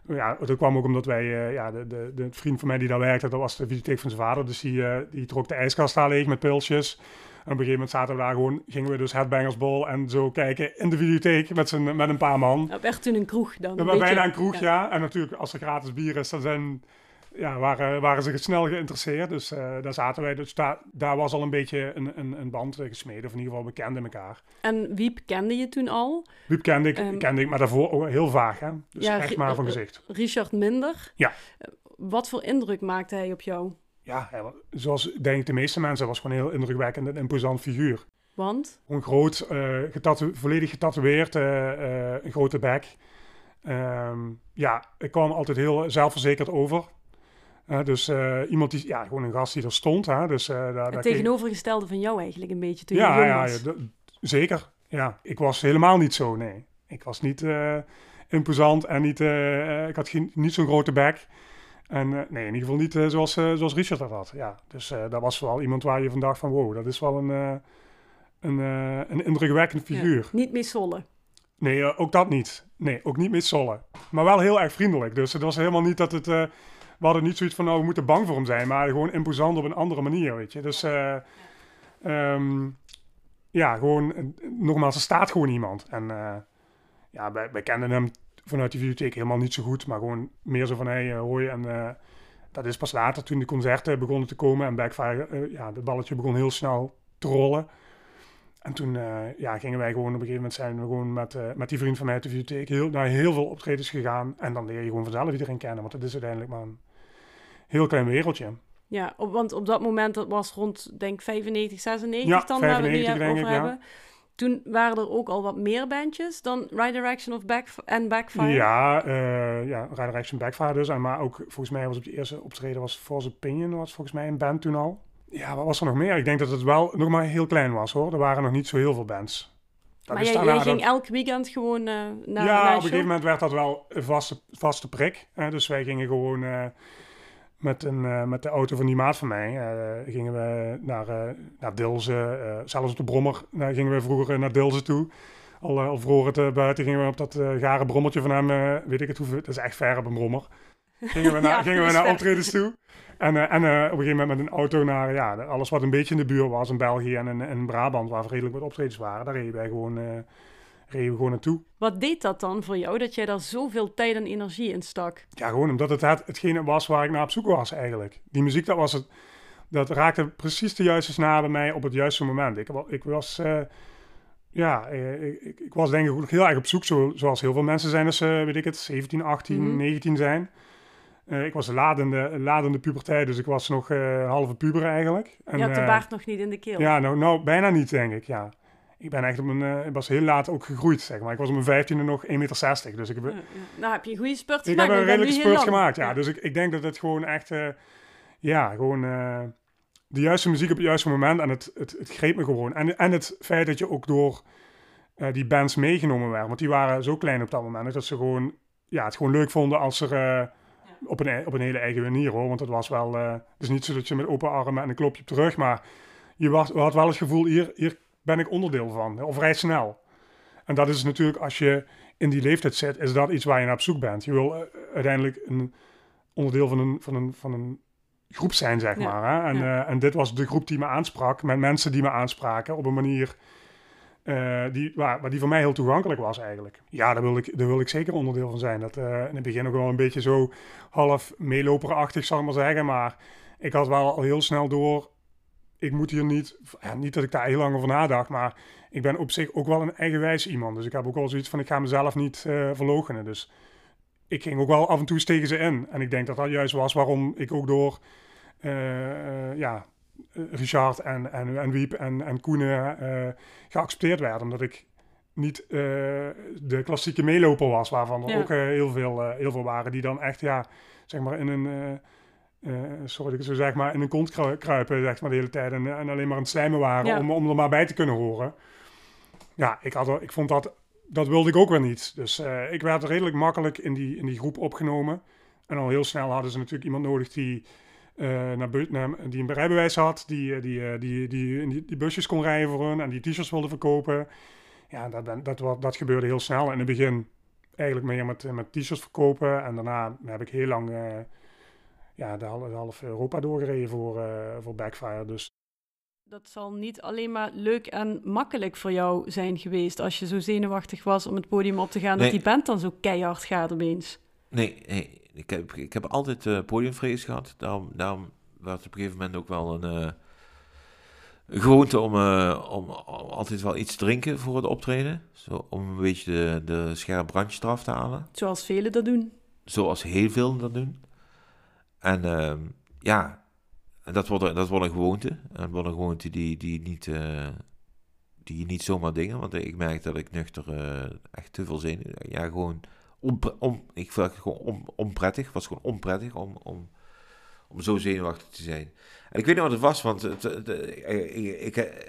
ja, dat kwam ook omdat wij, uh, ja, de, de, de, vriend van mij die daar werkte, dat was de bibliotheek van zijn vader. Dus die, uh, die trok de ijskast daar leeg met pilsjes. En op een gegeven moment zaten we daar gewoon, gingen we dus headbangersbol en zo kijken in de bibliotheek met, zijn, met een paar man. Dat werd toen een kroeg dan? Dat was bijna een kroeg, ja. ja. En natuurlijk, als er gratis bier is, dan zijn ja, waren, waren ze snel geïnteresseerd. Dus uh, daar zaten wij. Dus daar, daar was al een beetje een, een, een band gesmeden. Of in ieder geval, we kenden elkaar. En Wiep kende je toen al? Wiep kende ik, um, kende ik maar daarvoor ook heel vaag. Hè? Dus ja, echt maar van gezicht. Richard minder? Ja. Wat voor indruk maakte hij op jou? Ja, zoals denk ik de meeste mensen, was gewoon een heel indrukwekkend en imposant figuur. Want? Gewoon groot, uh, getatoe volledig getatoeëerd, uh, een grote bek. Um, ja, ik kwam altijd heel zelfverzekerd over. Uh, dus uh, iemand die, ja, gewoon een gast die er stond. Hè? Dus, uh, daar, het tegenovergestelde van jou eigenlijk een beetje toen ja, je was. Ja, zeker. Ja, ik was helemaal niet zo, nee. Ik was niet, imposant en niet, eh, eh, ik had geen, niet zo'n grote bek. En eh, nee, in ieder geval niet eh, zoals, eh, zoals Richard dat had. Ja, dus eh, dat was wel iemand waar je van dacht van wow, dat is wel een, eh, een, eh, een indrukwekkend figuur. Ja, niet meer sollen. Nee, eh, ook dat niet. Nee, ook niet met zollen. Maar wel heel erg vriendelijk. Dus het was helemaal niet dat het... we hadden niet zoiets van, nou, we moeten bang voor hem zijn. Maar gewoon imposant op een andere manier, weet je. Dus eh, ehm, ja, gewoon... eh, nogmaals, er staat gewoon iemand. En eh, ja, wij, wij kenden hem vanuit de bibliotheek helemaal niet zo goed. Maar gewoon meer zo van, hé, hey, hoi. En dat is pas later, toen de concerten begonnen te komen. En Backfire, ja, het balletje begon heel snel te rollen. En toen ja, gingen wij gewoon op een gegeven moment zijn we gewoon met, met die vriend van mij uit de bibliotheek heel, naar heel veel optredens gegaan. En dan leer je gewoon vanzelf iedereen kennen, want het is uiteindelijk maar een heel klein wereldje. Ja, op, want op dat moment, dat was rond, denk 95, 96 Ja, dan, waar we nu 95 over ik, ja. hebben. Toen waren er ook al wat meer bandjes dan Right Direction of Back en Backfire. Ja, eh ja, Rider Action Backfire dus. En maar ook volgens mij was op die eerste optreden was False Opinion, was volgens mij een band toen al. Ja, wat was er nog meer? Ik denk dat het wel nog maar heel klein was hoor. Er waren nog niet zo heel veel bands. Dat maar jij, ging elk weekend gewoon eh naar ja, naar op een gegeven moment werd dat wel een vaste, vaste prik. Hè? Dus wij gingen gewoon eh, met, een, eh, met de auto van die maat van mij, eh, gingen we naar, eh naar Dilsen. eh, zelfs op de Brommer gingen we vroeger naar Dilsen toe. Al, al vroor het buiten gingen we op dat gare brommertje van hem, weet ik het hoeveel, dat is echt ver op een brommer. Gingen we naar, Ja, gingen we naar ver. optredens toe. En, en op een gegeven moment met een auto naar ja, alles wat een beetje in de buurt was, in België en in, in Brabant, waar redelijk wat optredens waren, daar reden wij gewoon, reden we gewoon naartoe. Wat deed dat dan voor jou, dat jij daar zoveel tijd en energie in stak? Ja, gewoon omdat het, het hetgene was waar ik naar op zoek was eigenlijk. Die muziek, dat was het. Dat raakte precies de juiste snaar bij mij op het juiste moment. Ik, ik was, eh, ja, eh, ik, ik, ik was denk ik ook heel erg op zoek, zo, zoals heel veel mensen zijn als ze, weet ik het, 17, 18, Mhm. 19 zijn. Eh, ik was een ladende, ladende puberteit, dus ik was nog een halve puber eigenlijk. En, je had de baard nog niet in de keel. ja, nou, nou, bijna niet, denk ik, ja. Ik ben echt op mijn, eh, ik was heel laat ook gegroeid, zeg maar. Ik was op mijn vijftiende nog 1,60 meter, dus ik heb. Nou heb je een goede spurt ik gemaakt. heb een redelijke spurt gemaakt, ja. Dus ik, ik denk dat het gewoon echt, eh, ja, gewoon eh, de juiste muziek op het juiste moment. En het, het, het greep me gewoon. En, en het feit dat je ook door die bands meegenomen werd. Want die waren zo klein op dat moment, dat ze gewoon, ja, het gewoon leuk vonden als er... op, een, e- op een hele eigen manier hoor. Want het was wel. het is niet zo dat je met open armen en een klopje op de rug. Maar je was, had wel het gevoel: hier, hier ben ik onderdeel van. Of vrij snel. En dat is natuurlijk, als je in die leeftijd zit, is dat iets waar je naar op zoek bent. Je wil eh, uiteindelijk een onderdeel van een, van een, van een groep zijn, zeg Ja, maar. Hè? En, ja. eh, en dit was de groep die me aansprak, met mensen die me aanspraken op een manier eh, die, waar, waar die voor mij heel toegankelijk was eigenlijk. Ja, daar wil ik, daar wil ik zeker onderdeel van zijn. Dat in het begin ook wel een beetje zo half meeloperachtig, zal ik maar zeggen. Maar ik had wel al heel snel door, ik moet hier niet, ja, niet dat ik daar heel lang over nadacht, maar ik ben op zich ook wel een eigenwijs iemand. Dus ik heb ook wel zoiets van, ik ga mezelf niet verloochenen. Dus ik ging ook wel af en toe tegen ze in. En ik denk dat dat juist was waarom ik ook door, eh, eh, ja, Richard en, en, en Wiep en, en Koenen geaccepteerd werd. Omdat ik niet de klassieke meeloper was, waarvan er Ja. ook heel, veel, heel veel waren die dan echt, ja, zeg maar in een... eh, sorry ik zo zeg, maar in een kont kru- kruipen zeg maar, de hele tijd. En, en alleen maar aan het slijmen waren Ja. om, om er maar bij te kunnen horen. Ja, ik, had er, ik vond dat, dat wilde ik ook weer niet. Dus eh, ik werd redelijk makkelijk in die, in die groep opgenomen. En al heel snel hadden ze natuurlijk iemand nodig die, eh, naar, die een rijbewijs had. Die, die, die, die, die, die busjes kon rijden voor hun en die t-shirts wilde verkopen. Ja, dat, dat, dat, dat gebeurde heel snel. In het begin eigenlijk meer met, met t-shirts verkopen. En daarna heb ik heel lang ja, de, half, Europa doorgereden voor, eh, voor Backfire. Dus Dat zal niet alleen maar leuk en makkelijk voor jou zijn geweest als je zo zenuwachtig was om het podium op te gaan, Nee. dat die band dan zo keihard gaat opeens. Nee, nee ik, heb, ik heb altijd eh, podiumvrees gehad. Daarom, daarom werd op een gegeven moment ook wel een, eh, een gewoonte om, eh, om, om altijd wel iets te drinken voor het optreden. Zo, om een beetje de, de scherpe brandjes eraf te halen. Zoals velen dat doen. Zoals heel veel dat doen. En ehm, ja, dat wordt, dat wordt een gewoonte. Dat wordt een gewoonte die, die, niet, eh, die niet zomaar dingen. Want ik merk dat ik nuchter eh, echt te veel zin. Ja, gewoon onpre- on, ik vond het gewoon on, onprettig. Het was gewoon onprettig om, om, om zo zenuwachtig te zijn. En ik weet niet wat het was, want het, eh, ik,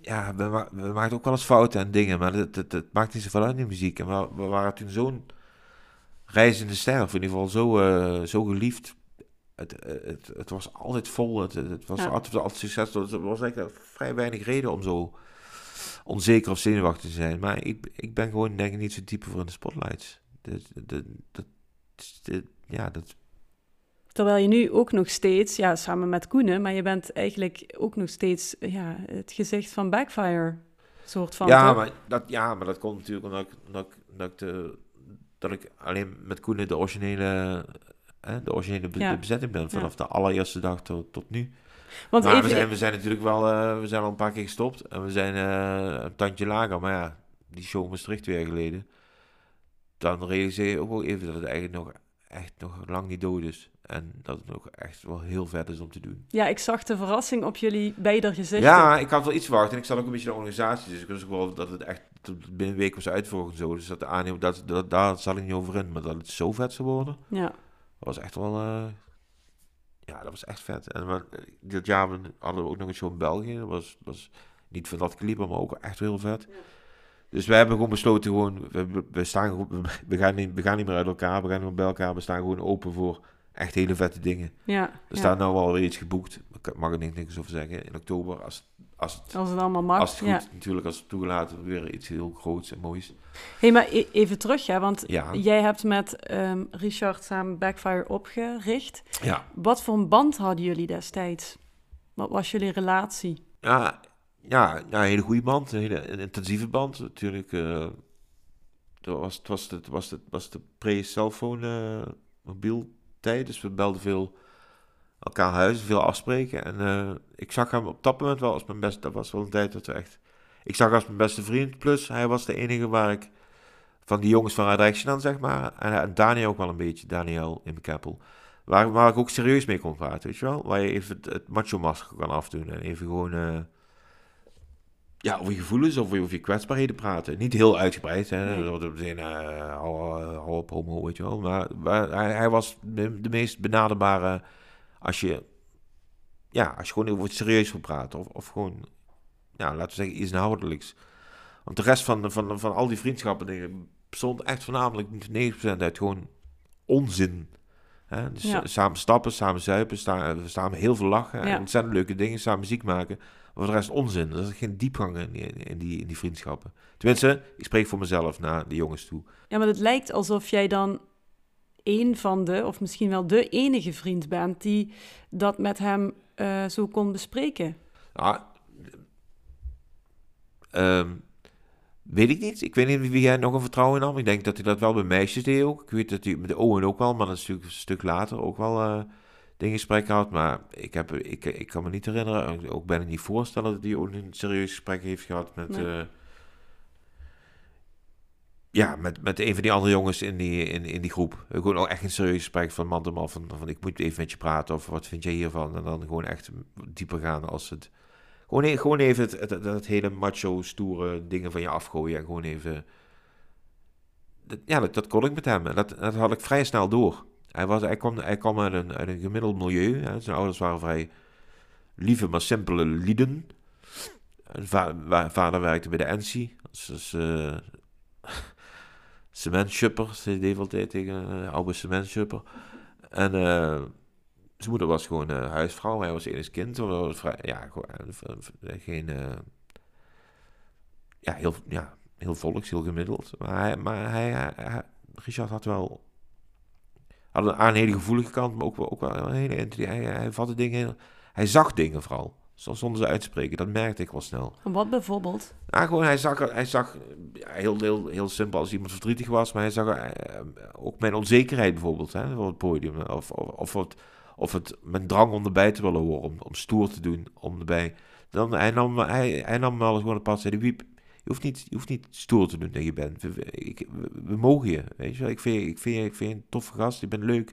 ja, we, ma- we maakten ook wel eens fouten en dingen. Maar het, het, maakt niet zoveel uit de muziek. En we, we waren toen zo'n reizende ster. In ieder geval zo, zo geliefd. Het, eh, het, het was altijd vol. Het, het was Ja. altijd, altijd succesvol. Er was eigenlijk vrij weinig reden om zo onzeker of zenuwachtig te zijn. Maar ik, ik ben gewoon denk ik niet zo type voor in de spotlights. Dat, dat, dat, dat- ja, dat, Terwijl je nu ook nog steeds, ja, samen met Koenen, maar je bent eigenlijk ook nog steeds ja, het gezicht van Backfire. Soort van. ja, toch? maar dat, ja, maar dat komt natuurlijk omdat ik, omdat ik, omdat ik, de, dat ik alleen met Koenen de originele, hè, de originele be- Ja. de bezetting ben. Vanaf de allereerste dag tot, tot nu. Want maar even, we, zijn, we zijn natuurlijk wel, eh, we zijn al een paar keer gestopt. En we zijn eh, een tandje lager. Maar ja, die show Maastricht twee jaar geleden. Dan realiseer je ook wel even dat het eigenlijk nog echt nog lang niet dood is. En dat het nog echt wel heel vet is om te doen. ja, ik zag de verrassing op jullie beider gezichten. Ja, ik had wel iets verwacht. En ik zat ook een beetje in de organisatie. Dus ik wist ook wel dat het echt binnen een week was uitverkocht en zo. Dus dat de aannemen, dat, dat, daar zat ik niet over in. Maar dat het zo vet zou worden, Ja. Dat was echt wel... eh, ja, dat was echt vet. En we, dit jaar hadden we ook nog een show in België. Dat was, was niet van dat kaliber, maar ook echt heel vet. Dus we hebben gewoon besloten, gewoon, we, we- staan, we, gaan niet, we gaan niet meer uit elkaar, we gaan niet meer bij elkaar. We staan gewoon open voor echt hele vette dingen. Ja, Er ja. staat nou wel weer iets geboekt. Ik mag er niks, niks over zeggen. In oktober, als, als het Als het allemaal mag. als het goed, ja. natuurlijk, als het toegelaten, weer iets heel groots en moois. hey, maar e- even terug, ja, want Ja. jij hebt met ehm, Richard samen Backfire opgericht. Ja. Wat voor een band hadden jullie destijds? Wat was jullie relatie? Ja, ja, ja, een hele goede band, een hele een intensieve band. Natuurlijk, eh dat was, het was, het was, het was de pre-cellphone eh, mobiel tijd, dus we belden veel elkaar huizen, veel afspreken. En eh, ik zag hem op dat moment wel als mijn beste, dat was wel een tijd dat we echt... Ik zag als mijn beste vriend, plus hij was de enige waar ik van die jongens van Action dan, zeg maar, en, en Daniel ook wel een beetje, Daniel in Keppel. Waar, waar ik ook serieus mee kon praten, weet je wel? Waar je even het, het macho-masker kan afdoen en even gewoon... eh, ja, over je gevoelens of over je kwetsbaarheden praten. Niet heel uitgebreid, hè. Nee. Dat op zin, eh, hou op, homo, weet je wel. Maar, maar hij, hij was de, de meest benaderbare als je... Ja, als je gewoon over het serieus wil praten. Of, of gewoon, ja, laten we zeggen, iets inhoudelijks. Want de rest van, van, van al die vriendschappen dingen bestond echt voornamelijk 90% uit gewoon onzin. Hè? Dus Ja. samen stappen, samen zuipen, samen, samen heel veel lachen. Ja. En ontzettend leuke dingen, samen muziek maken. Maar voor de rest onzin. Er is geen diepgang in, die- in, die, in die vriendschappen. Tenminste, ik spreek voor mezelf naar de jongens toe. Ja, maar het lijkt alsof jij dan één van de, of misschien wel de enige vriend bent die dat met hem eh, zo kon bespreken. Nou, ehm, weet ik niet. Ik weet niet wie jij nog een vertrouwen in nam. Ik denk dat hij dat wel bij meisjes deed ook. Ik weet dat hij met de Owen ook wel, maar dat is natuurlijk een stuk later ook wel eh dingen gesprek gehad. Maar ik, heb, ik, ik kan me niet herinneren, ook bijna niet voorstellen dat hij ook een serieus gesprek heeft gehad met... Nee. eh, ja, met, met een van die andere jongens in die, in, in die groep. Gewoon ook echt een serieus gesprek van man tot man. Van, van ik moet even met je praten of wat vind jij hiervan? En dan gewoon echt dieper gaan als het... Gewoon, e- gewoon even het, het, hele macho, stoere dingen van je afgooien. En gewoon even... Dat, ja, dat, dat kon ik met hem. Dat, dat had ik vrij snel door. Hij, was, hij, kwam, hij kwam uit een, uit een gemiddeld milieu. Hè. Zijn ouders waren vrij lieve, maar simpele lieden. En va- vader werkte bij de NSI. Dus, dus eh, cementshupper, zei Dave altijd tegen uh, oude cementshupper. En eh, zijn moeder was gewoon eh, huisvrouw. Hij was enig kind. Ja, gewoon, eh, geen... eh, ja, heel, ja, heel volks, heel gemiddeld. Maar hij, maar hij, hij- Richard had wel... Had een, een hele gevoelige kant, maar ook, ook wel een hele... Hij, hij vatte dingen... heel- Hij zag dingen vooral. Zo- Zonder ze uit te spreken. Dat merkte ik wel snel. Wat bijvoorbeeld? Nou, gewoon, hij zag, hij zag heel, heel, heel simpel als iemand verdrietig was, maar hij zag eh, ook mijn onzekerheid bijvoorbeeld hè, op het podium. Of, of, of, het, of het mijn drang om erbij te willen horen, om, om stoer te doen, om erbij. Dan, hij, nam, hij, hij nam me alles gewoon op pad en zei, Wiep, je hoeft, niet, je hoeft niet stoer te doen dat je bent. We, ik, we, we mogen je, weet je wel. Ik vind, ik, vind, ik vind je een toffe gast, je bent leuk.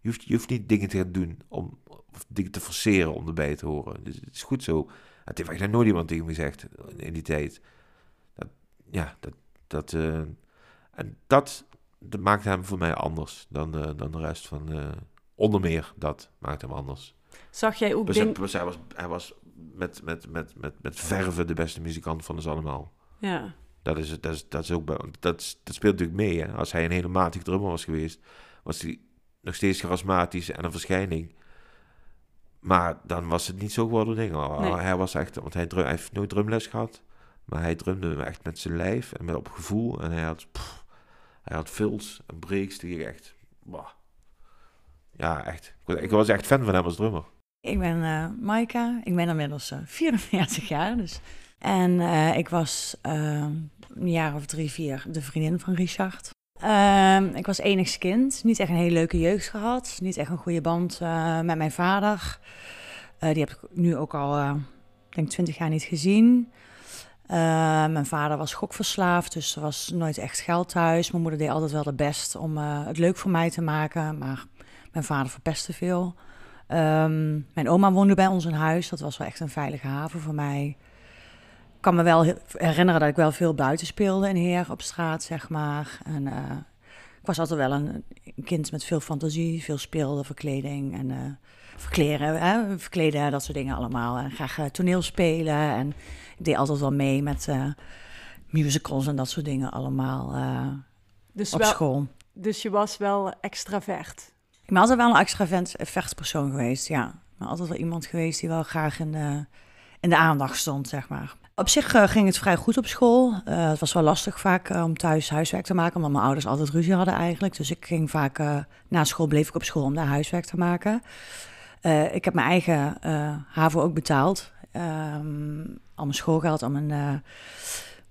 Je hoeft, je hoeft niet dingen te gaan doen, om, of dingen te forceren om erbij te horen. Dus het is goed zo. Het heeft eigenlijk nooit iemand tegen me gezegd in die tijd. Dat, ja, dat... dat eh, en dat, dat maakt hem voor mij anders dan, de- dan de rest van... eh, onder meer, dat maakt hem anders. Zag jij ook hij, dus hij was, hij was met, met, met, met, met verven de beste muzikant van ons allemaal. Ja. Dat, is, dat, is, dat, is ook, dat, dat speelt natuurlijk mee. Hè? Als hij een hele matige drummer was geweest, was hij nog steeds charismatisch en een verschijning. Maar dan was het niet zo geworden ding. Nee. Hij was echt, want hij, drum, hij heeft nooit drumles gehad. Maar hij drumde echt met zijn lijf en met op gevoel. En hij had, pff, hij had fills en breaks die ik echt... bah. Ja, echt. Ik was, echt fan van hem als drummer. Ik ben eh Maika, ik ben inmiddels eh 44 jaar. Dus. En eh, ik was eh, een jaar of drie, vier de vriendin van Richard. Ehm, ik was enigst kind, niet echt een hele leuke jeugd gehad. Niet echt een goede band eh, met mijn vader. Eh, die heb ik nu ook al, eh, denk 20 jaar niet gezien. Eh, mijn vader was gokverslaafd, dus er was nooit echt geld thuis. Mijn moeder deed altijd wel de best om het leuk voor mij te maken, maar mijn vader verpestte veel. Ehm, mijn oma woonde bij ons in huis. Dat was wel echt een veilige haven voor mij. Ik kan me wel herinneren dat ik wel veel buiten speelde in Heer op straat, zeg maar. En eh, ik was altijd wel een, kind met veel fantasie, veel speelde, verkleding en verkleren, hè, verkleden, dat soort dingen allemaal. En graag eh, toneel spelen. En ik deed altijd wel mee met musicals en dat soort dingen allemaal Dus, op wel, school. dus je was wel extravert. Ik ben altijd wel een extravert vechtpersoon geweest, ja. Ben altijd wel iemand geweest die wel graag in de, in de aandacht stond, zeg maar. Op zich eh, ging het vrij goed op school. Eh, het was wel lastig vaak eh, om thuis huiswerk te maken, omdat mijn ouders altijd ruzie hadden eigenlijk. Dus ik ging vaak na school, bleef ik op school om daar huiswerk te maken. Ik heb mijn eigen HAVO ook betaald. Ehm, al mijn schoolgeld, al mijn,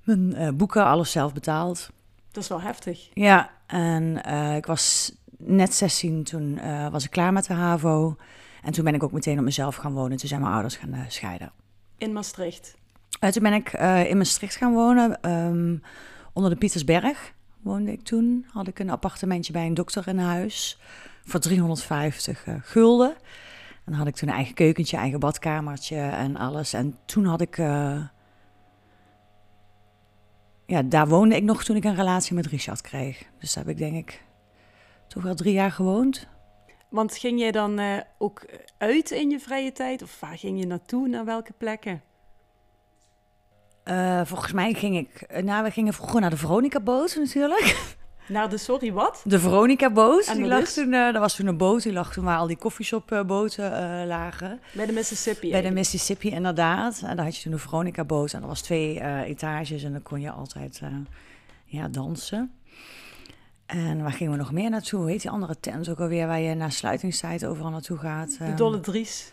mijn boeken, alles zelf betaald. Dat is wel heftig. Ja, en ik was net 16, toen was ik klaar met de HAVO. En toen ben ik ook meteen op mezelf gaan wonen. Toen zijn mijn ouders gaan scheiden. In Maastricht. Eh, toen ben ik eh, in Maastricht gaan wonen, ehm, onder de Pietersberg woonde ik toen. Had ik een appartementje bij een dokter in huis voor 350 eh, gulden. En dan had ik toen een eigen keukentje, eigen badkamertje en alles. En toen had ik... ja, daar woonde ik nog toen ik een relatie met Richard kreeg. Dus daar heb ik denk ik toch wel drie jaar gewoond. Want ging jij dan ook uit in je vrije tijd? Of waar ging je naartoe? Naar welke plekken? Eh, volgens mij ging ik... eh, Nou, we gingen vroeger naar de Veronica-boot natuurlijk. Naar de sorry, wat? De Veronica-boot. En Die lag is? toen, eh er was toen een boot, die lag toen waar al die koffieshop-boten eh, lagen. Bij de Mississippi. Bij de. Mississippi inderdaad. En daar had je toen de Veronica-boot. En dat was twee etages en dan kon je altijd ja, dansen. En waar gingen we nog meer naartoe? Hoe heet die andere tent ook alweer waar je na sluitingstijd overal naartoe gaat? De Eh, Dolle Dries.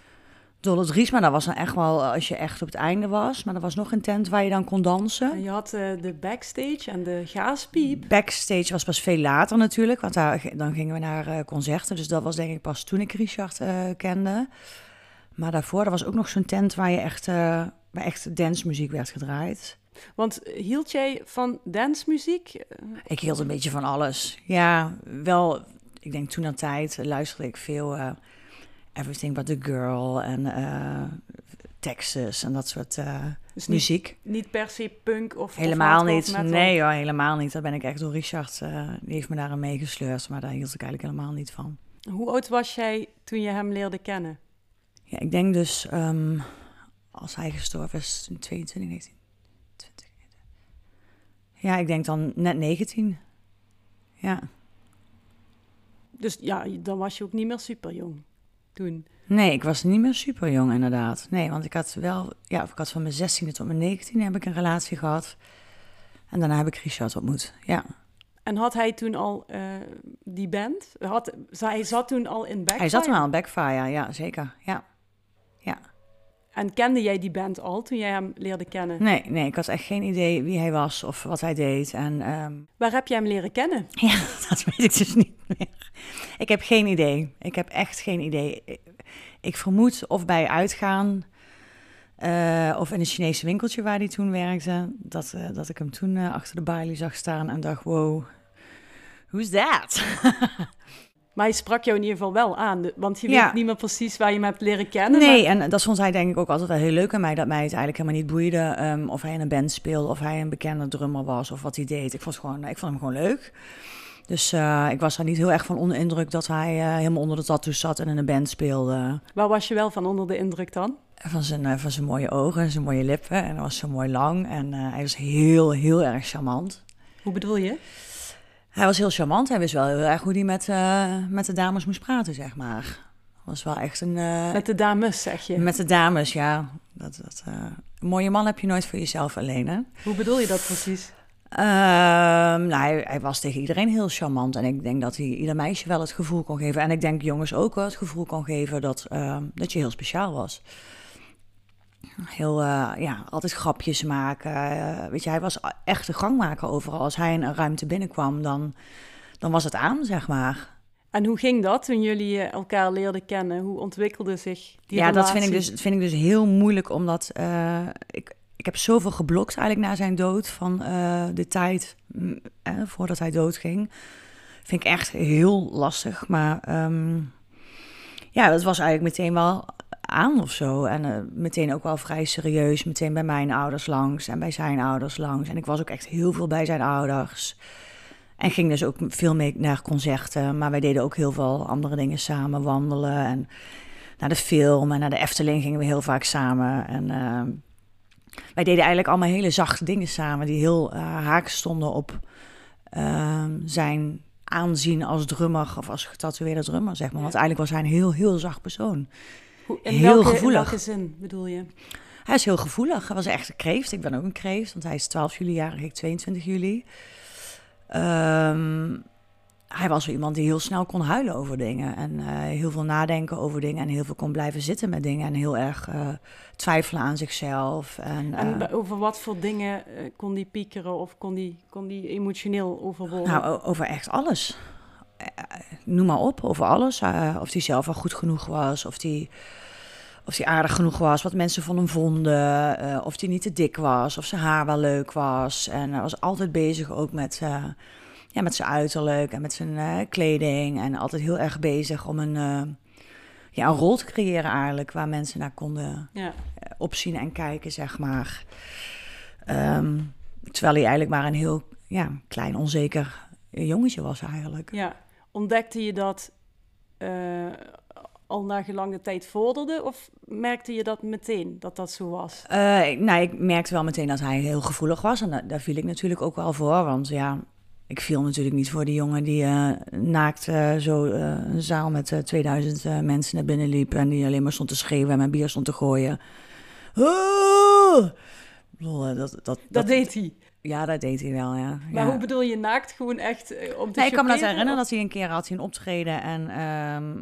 Dolle Dries, maar dat was dan echt wel als je echt op het einde was. Maar er was nog een tent waar je dan kon dansen. En je had eh, de backstage en de gaaspiep. Backstage was pas veel later natuurlijk, want daar, dan gingen we naar eh, concerten. Dus dat was denk ik pas toen ik Richard eh, kende. Maar daarvoor, er was ook nog zo'n tent waar je echt, eh waar echt dancemuziek werd gedraaid. Want hield jij van dancemuziek? Ik hield een beetje van alles. Ja, wel, ik denk toen aan tijd luisterde ik veel eh, Everything But The Girl en eh, Texas en dat soort eh, Dus muziek. niet per se punk of of Helemaal hardcore niet. Nee hoor, helemaal niet. Daar ben ik echt door Richard, eh, die heeft me daarin meegesleurd. Maar daar hield ik eigenlijk helemaal niet van. Hoe oud was jij toen je hem leerde kennen? Ja, ik denk dus, ehm, als hij gestorven is, toen 22, 19, 20. Ja, ik denk dan net 19. Ja. Dus ja, dan was je ook niet meer super jong toen. Nee, ik was niet meer super jong inderdaad. Nee, want ik had wel, ja, ik had van mijn 16e tot mijn 19e heb ik een relatie gehad. En daarna heb ik Richard ontmoet. Ja. En had hij toen al eh, die band? Had, hij zat toen al in Backfire? Hij zat toen al in Backfire, ja, zeker. Ja. Ja. En kende jij die band al toen jij hem leerde kennen? Nee, nee, ik had echt geen idee wie hij was of wat hij deed. En ehm, Waar heb jij hem leren kennen? Ja, dat weet ik dus niet meer. Ik heb geen idee. Ik heb echt geen idee. Ik- vermoed of bij uitgaan eh, of in een Chinese winkeltje waar hij toen werkte, dat, eh, dat ik hem toen eh, achter de balie zag staan en dacht, wow, who's that? Maar hij sprak jou in ieder geval wel aan, want je Ja. weet niet meer precies waar je hem hebt leren kennen. Nee, maar- en dat vond hij denk ik ook altijd wel heel leuk aan mij, dat mij het eigenlijk helemaal niet boeide ehm, of hij in een band speelde, of hij een bekende drummer was of wat hij deed. Ik vond, gewoon, ik vond hem gewoon leuk. Dus eh, ik was daar niet heel erg van onder indruk dat hij eh, helemaal onder de tattoos zat en in een band speelde. Waar was je wel van onder de indruk dan? Van zijn, eh, van zijn mooie ogen, zijn mooie lippen en hij was zo mooi lang en eh, hij was heel, heel erg charmant. Hoe bedoel je? Hij was heel charmant. Hij wist wel heel erg hoe hij met, eh, met de dames moest praten, zeg maar. Was wel echt een... eh, Met de dames, zeg je. met de dames, ja. Dat, dat, eh, een mooie man heb je nooit voor jezelf alleen, hè? Hoe bedoel je dat precies? Ehm, nou, hij, hij was tegen iedereen heel charmant. En ik denk dat hij ieder meisje wel het gevoel kon geven. En ik denk jongens ook wel het gevoel kon geven dat, ehm, dat je heel speciaal was. Heel, eh, ja, altijd grapjes maken. Eh, weet je, hij was echt de gangmaker overal. Als hij in een ruimte binnenkwam, dan, dan was het aan, zeg maar. En hoe ging dat toen jullie eh, elkaar leerden kennen? Hoe ontwikkelde zich die ja, dat vind, ik relatie? dus, vind ik dus heel moeilijk, omdat ik, ik heb zoveel geblokt eigenlijk na zijn dood van de tijd mm, eh, voordat hij doodging. Vind ik echt heel lastig, maar ehm, ja, dat was eigenlijk meteen wel aan of zo. En eh, meteen ook wel vrij serieus, meteen bij mijn ouders langs en bij zijn ouders langs. En ik was ook echt heel veel bij zijn ouders. En ging dus ook veel mee naar concerten. Maar wij deden ook heel veel andere dingen samen. Wandelen en naar de film en naar de Efteling gingen we heel vaak samen. En ehm, wij deden eigenlijk allemaal hele zachte dingen samen. Die heel eh, haak stonden op ehm, zijn aanzien als drummer. Of als getatoeëerde drummer, zeg maar. Want eigenlijk was hij een heel, heel zacht persoon. Hoe- in heel welke, gevoelig. In welke zin bedoel je? Hij is heel gevoelig. Hij was echt een kreeft. Ik ben ook een kreeft, want hij is 12 juli jarig, ik 22 juli. Ehm, hij was wel iemand die heel snel kon huilen over dingen. En eh, heel veel nadenken over dingen. En heel veel kon blijven zitten met dingen. En heel erg eh, twijfelen aan zichzelf. En, En eh, over wat voor dingen kon die piekeren of kon die, kon die emotioneel overwonnen? nou, over echt alles. Eh, noem maar op, over alles. Eh, of hij zelf wel goed genoeg was. Of hij of die aardig genoeg was, wat mensen van hem vonden. eh, of hij niet te dik was, of zijn haar wel leuk was. En hij was altijd bezig ook met, ja, met zijn uiterlijk en met zijn kleding. En altijd heel erg bezig om een, ja, een rol te creëren eigenlijk, waar mensen naar konden ja. opzien en kijken, zeg maar. Ehm, terwijl hij eigenlijk maar een heel ja, klein, onzeker jongetje was eigenlijk. ja. Ontdekte je dat eh, al na gelang de tijd vorderde? Of merkte je dat meteen, dat dat zo was? Ik- nou, ik merkte wel meteen dat hij heel gevoelig was. En da- daar viel ik natuurlijk ook wel voor. Want ja, ik viel natuurlijk niet voor die jongen die eh, naakt eh, zo een zaal met eh, 2000 eh, mensen naar binnen liep. En die alleen maar stond te schreeuwen en mijn bier stond te gooien. Oh! Dat, dat, Dat, deed hij. Ja, dat deed hij wel, ja. Maar ja. hoe bedoel je naakt gewoon echt eh, om te Nee, ik kan me dat herinneren of- dat hij een keer had zien optreden. En ehm,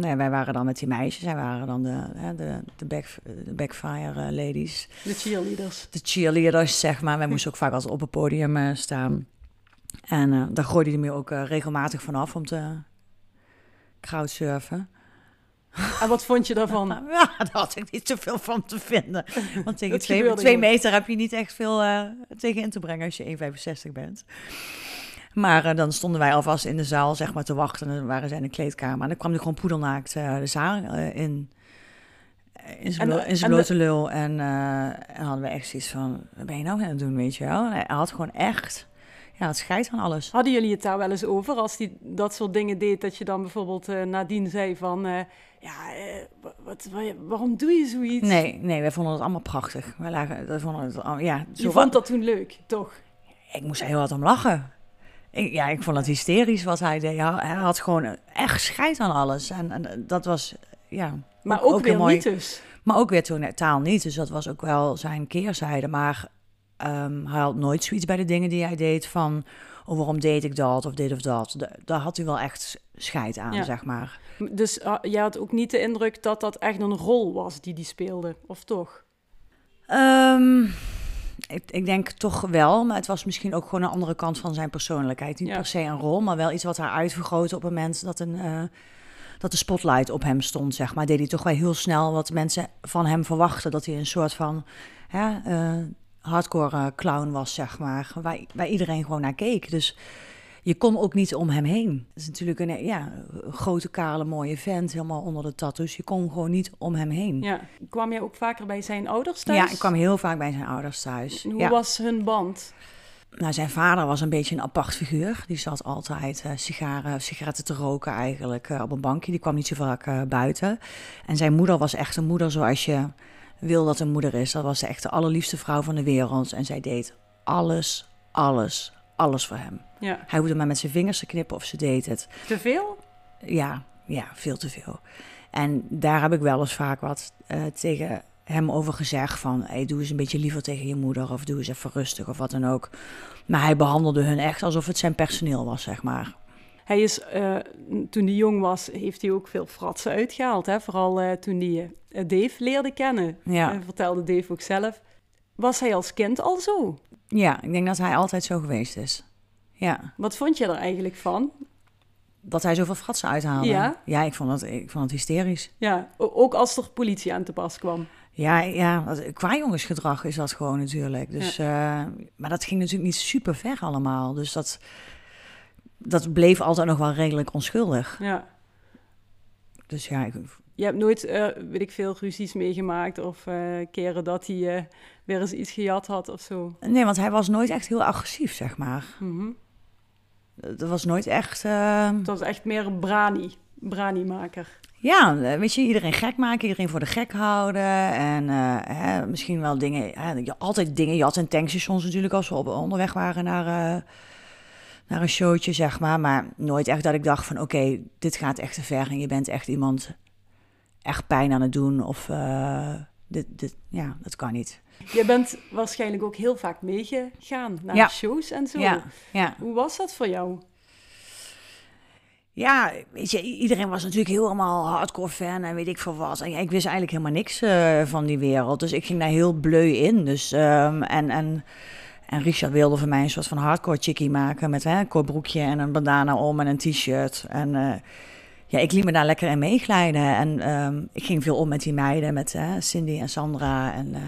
nee, wij waren dan met die meisjes. Zij waren dan de, de, de, back, de backfire eh, ladies. De cheerleaders. de cheerleaders, zeg maar. Wij moesten ook vaak altijd op het podium eh, staan. En daar gooide hij me ook regelmatig vanaf om te crowdsurfen. En wat vond je daarvan? Ja, daar had ik niet zoveel van te vinden. Want tegen twee, meter heb je niet echt veel eh, tegen in te brengen als je 1,65 bent. Maar eh, dan stonden wij alvast in de zaal zeg maar, te wachten. En dan waren zij in de kleedkamer. En dan kwam hij gewoon poedelnaakt eh, de zaal in. In zijn, En- in zijn blote lul. En, en hadden we echt zoiets van, wat ben je nou aan het doen, weet je wel? En hij had gewoon echt, ja, het scheidt aan alles. Hadden jullie het daar wel eens over als hij dat soort dingen deed? Dat je dan bijvoorbeeld eh, nadien zei van... eh, ja, wa- wat, wa- waarom doe je zoiets? Nee, nee, wij vonden het allemaal prachtig. Wij lagen, wij vonden het, ja, Je zo vond dat toen leuk, toch? Ik moest er heel hard om lachen. Ik, ja, ik vond het hysterisch wat hij deed. Hij, had gewoon echt scheid aan alles. En, en dat was, ja... Maar ook, ook weer mooi. niet dus. Maar ook weer totaal niet. Dus dat was ook wel zijn keerzijde. Maar ehm, hij had nooit zoiets bij de dingen die hij deed van... Oh, waarom deed ik dat of dit of dat? Da- daar had hij wel echt scheid aan, Ja. zeg maar. Dus uh, jij had ook niet de indruk dat dat echt een rol was die die speelde, of toch? Ehm, ik, ik denk toch wel, maar het was misschien ook gewoon een andere kant van zijn persoonlijkheid. Niet Ja. per se een rol, maar wel iets wat hij uitvergrootte op het moment dat, een, eh, dat de spotlight op hem stond, zeg maar. Deed hij toch wel heel snel wat mensen van hem verwachten. Dat hij een soort van ja, hardcore eh, clown was, zeg maar. Waar, waar iedereen gewoon naar keek. Dus je kon ook niet om hem heen. Het is natuurlijk een, ja, grote, kale, mooie vent, helemaal onder de tattoos. Je kon gewoon niet om hem heen. Ja. Kwam jij ook vaker bij zijn ouders thuis? Ja, ik kwam heel vaak bij zijn ouders thuis. En Hoe ja. was hun band? Nou, zijn vader was een beetje een apart figuur. Die zat altijd uh, sigaren, sigaretten te roken eigenlijk uh, op een bankje. Die kwam niet zo vaak uh, buiten. En zijn moeder was echt een moeder zoals je wil dat een moeder is. Dat was echt de allerliefste vrouw van de wereld. En zij deed alles, alles, alles voor hem. Ja. Hij hoefde maar met zijn vingers te knippen of ze deed het. Te veel? Ja, ja, veel te veel. En daar heb ik wel eens vaak wat tegen hem over gezegd van... Hey, doe eens een beetje liever tegen je moeder of doe eens even rustig of wat dan ook. Maar hij behandelde hun echt alsof het zijn personeel was, zeg maar. Hij is, uh, toen hij jong was, heeft hij ook veel fratsen uitgehaald. Hè? Vooral uh, toen hij uh, Dave leerde kennen. Ja. vertelde Dave ook zelf. Was hij als kind al zo? Ja, ik denk dat hij altijd zo geweest is. Ja. Wat vond je er eigenlijk van? Dat hij zoveel fratsen uithaalde? Ja? Ja, ik vond het, ik vond het hysterisch. Ja, ook als er politie aan te pas kwam. Ja, ja qua jongensgedrag is dat gewoon natuurlijk. Dus, ja. maar dat ging natuurlijk niet super ver allemaal. Dus dat, dat bleef altijd nog wel redelijk onschuldig. Ja. Dus ja, ik... Je hebt nooit, uh, weet ik veel, ruzies meegemaakt of uh, keren dat hij uh, weer eens iets gejat had of zo? Nee, want hij was nooit echt heel agressief, zeg maar. Mm -hmm. Dat was nooit echt... Het was echt meer een brani, brani-maker. Ja, weet je, iedereen gek maken, iedereen voor de gek houden. En hè, misschien wel dingen, hè, je, altijd dingen. Je had in tankstations natuurlijk als we op, onderweg waren naar, naar een showtje, zeg maar. Maar nooit echt dat ik dacht van, oké, okay, dit gaat echt te ver. En je bent echt iemand echt pijn aan het doen. Of uh, dit, dit, ja, dat kan niet. Je bent waarschijnlijk ook heel vaak meegegaan naar ja. shows en zo. Ja, ja. Hoe was dat voor jou? Ja, weet je, iedereen was natuurlijk helemaal hardcore fan en weet ik veel wat. En ik wist eigenlijk helemaal niks uh, van die wereld. Dus ik ging daar heel bleu in. Dus, um, en, en, en Richard wilde voor mij een soort van hardcore chickie maken met hè, een kort broekje en een bandana om en een t-shirt. En uh, ja, ik liet me daar lekker in meeglijden. En um, ik ging veel om met die meiden, met uh, Cindy en Sandra. En uh,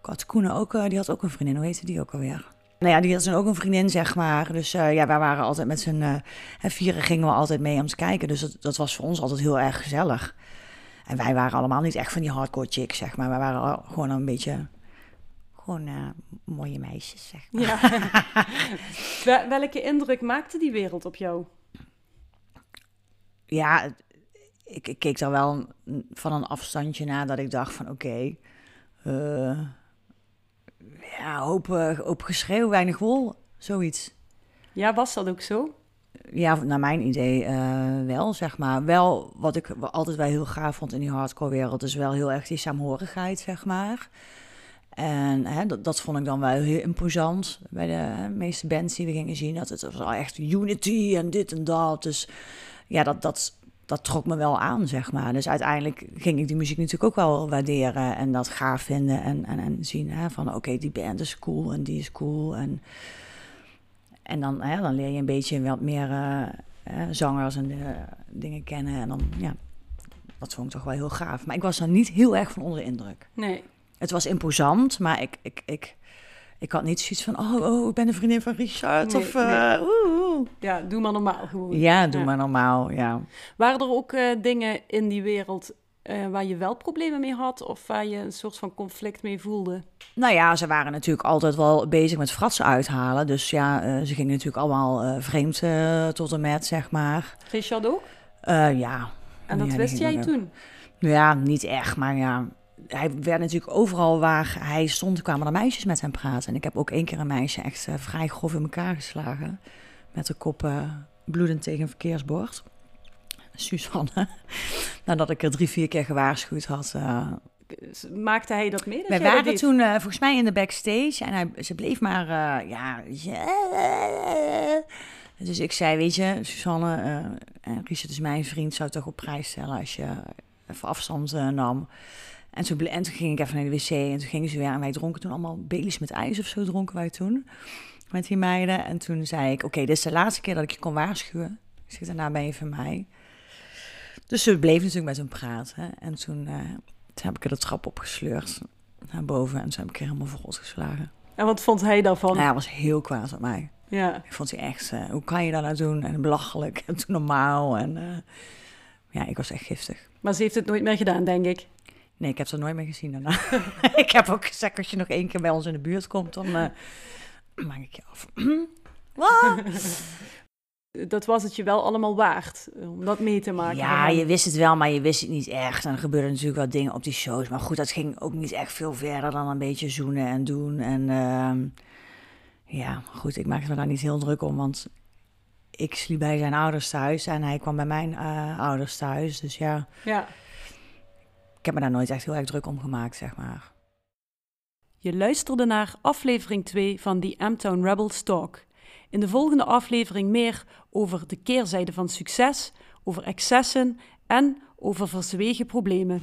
Kat Koenen ook, die had ook een vriendin, hoe heette die ook alweer? Nou ja, die had ook een vriendin, zeg maar. Dus ja, wij waren altijd met z'n uh, vieren gingen we altijd mee om te kijken. Dus dat, was voor ons altijd heel erg gezellig. En wij waren allemaal niet echt van die hardcore chicks, zeg maar. Wij waren gewoon een beetje... Gewoon uh, mooie meisjes, zeg maar. Ja. Welke indruk maakte die wereld op jou? Ja, ik, ik keek daar wel van een afstandje naar dat ik dacht van... Oké, okay, ja, hoop, hoop geschreeuw, weinig wol, zoiets. Ja, was dat ook zo? Ja, naar mijn idee uh, wel, zeg maar. Wel, wat ik altijd wel heel gaaf vond in die hardcore wereld... is wel heel erg die saamhorigheid, zeg maar. En hè, dat, dat vond ik dan wel heel imposant bij de meeste bands die we gingen zien. Dat het was echt unity en dit en dat. Dus ja, dat, dat, dat trok me wel aan, zeg maar. Dus uiteindelijk ging ik die muziek natuurlijk ook wel waarderen en dat gaaf vinden en, en, en zien hè, van oké, die band is cool en die is cool. En, en dan, hè, dan leer je een beetje wat meer uh, zangers en dingen kennen. En dan, ja, dat vond ik toch wel heel gaaf. Maar ik was er niet heel erg van onder de indruk. Nee. Het was imposant, maar ik, ik, ik, ik had niet zoiets van, oh, oh ik ben een vriendin van Richard. Nee, of, uh, nee. oeh, oeh. Ja, doe maar normaal gewoon. Ja, doe ja. maar normaal, ja. Waren er ook uh, dingen in die wereld uh, waar je wel problemen mee had? Of waar je een soort van conflict mee voelde? Nou ja, ze waren natuurlijk altijd wel bezig met fratsen uithalen. Dus ja, ze gingen natuurlijk allemaal vreemd tot en met, zeg maar. Richard ook? ja. En dat ja, wist jij ook. toen? Ja, niet echt, maar ja, hij werd natuurlijk overal waar hij stond, kwamen er meisjes met hem praten. En ik heb ook één keer een meisje echt uh, vrij grof in elkaar geslagen. Met de kop uh, bloedend tegen een verkeersbord. Suzanne. Nadat ik er drie, vier keer gewaarschuwd had. Uh, Maakte hij dat mee? Dat wij waren toen volgens mij in de backstage. En hij, ze bleef maar, ja, ja... Dus ik zei, weet je, Suzanne, en Richard is mijn vriend, zou het toch op prijs stellen als je even afstand nam. En toen, en toen ging ik even naar de wc en toen gingen ze weer. En wij dronken toen allemaal Baileys met ijs of zo dronken wij toen. Met die meiden. En toen zei ik, oké, okay, dit is de laatste keer dat ik je kon waarschuwen. Ik zeg, daarna ben je van mij. Dus ze bleef natuurlijk met hem praten. En toen, uh, toen heb ik er de trap opgesleurd naar boven. En toen heb ik er helemaal verrot geslagen. En wat vond hij daarvan? Nou, hij was heel kwaad op mij. Ja. Ik vond hij echt, uh, hoe kan je dat nou doen? En belachelijk en toen normaal. En uh, ja, ik was echt giftig. Maar ze heeft het nooit meer gedaan, denk ik. Nee, ik heb ze nooit meer gezien daarna. ik heb ook gezegd, als je nog één keer bij ons in de buurt komt, dan, uh, maak ik je af. Dat was het je wel allemaal waard eh, om dat mee te maken. Ja, je wist het wel, maar je wist het niet echt. En er gebeurden natuurlijk wel dingen op die shows. Maar goed, dat ging ook niet echt veel verder dan een beetje zoenen en doen. En ehm, ja, goed, ik maakte me daar niet heel druk om. Want ik sliep bij zijn ouders thuis en hij kwam bij mijn eh, ouders thuis. Dus ja, Ja. Ik heb me daar nooit echt heel erg druk om gemaakt, zeg maar. Je luisterde naar aflevering 2 van The M-Town Rebels Talk. In de volgende aflevering meer over de keerzijde van succes, over excessen en over verzwegen problemen.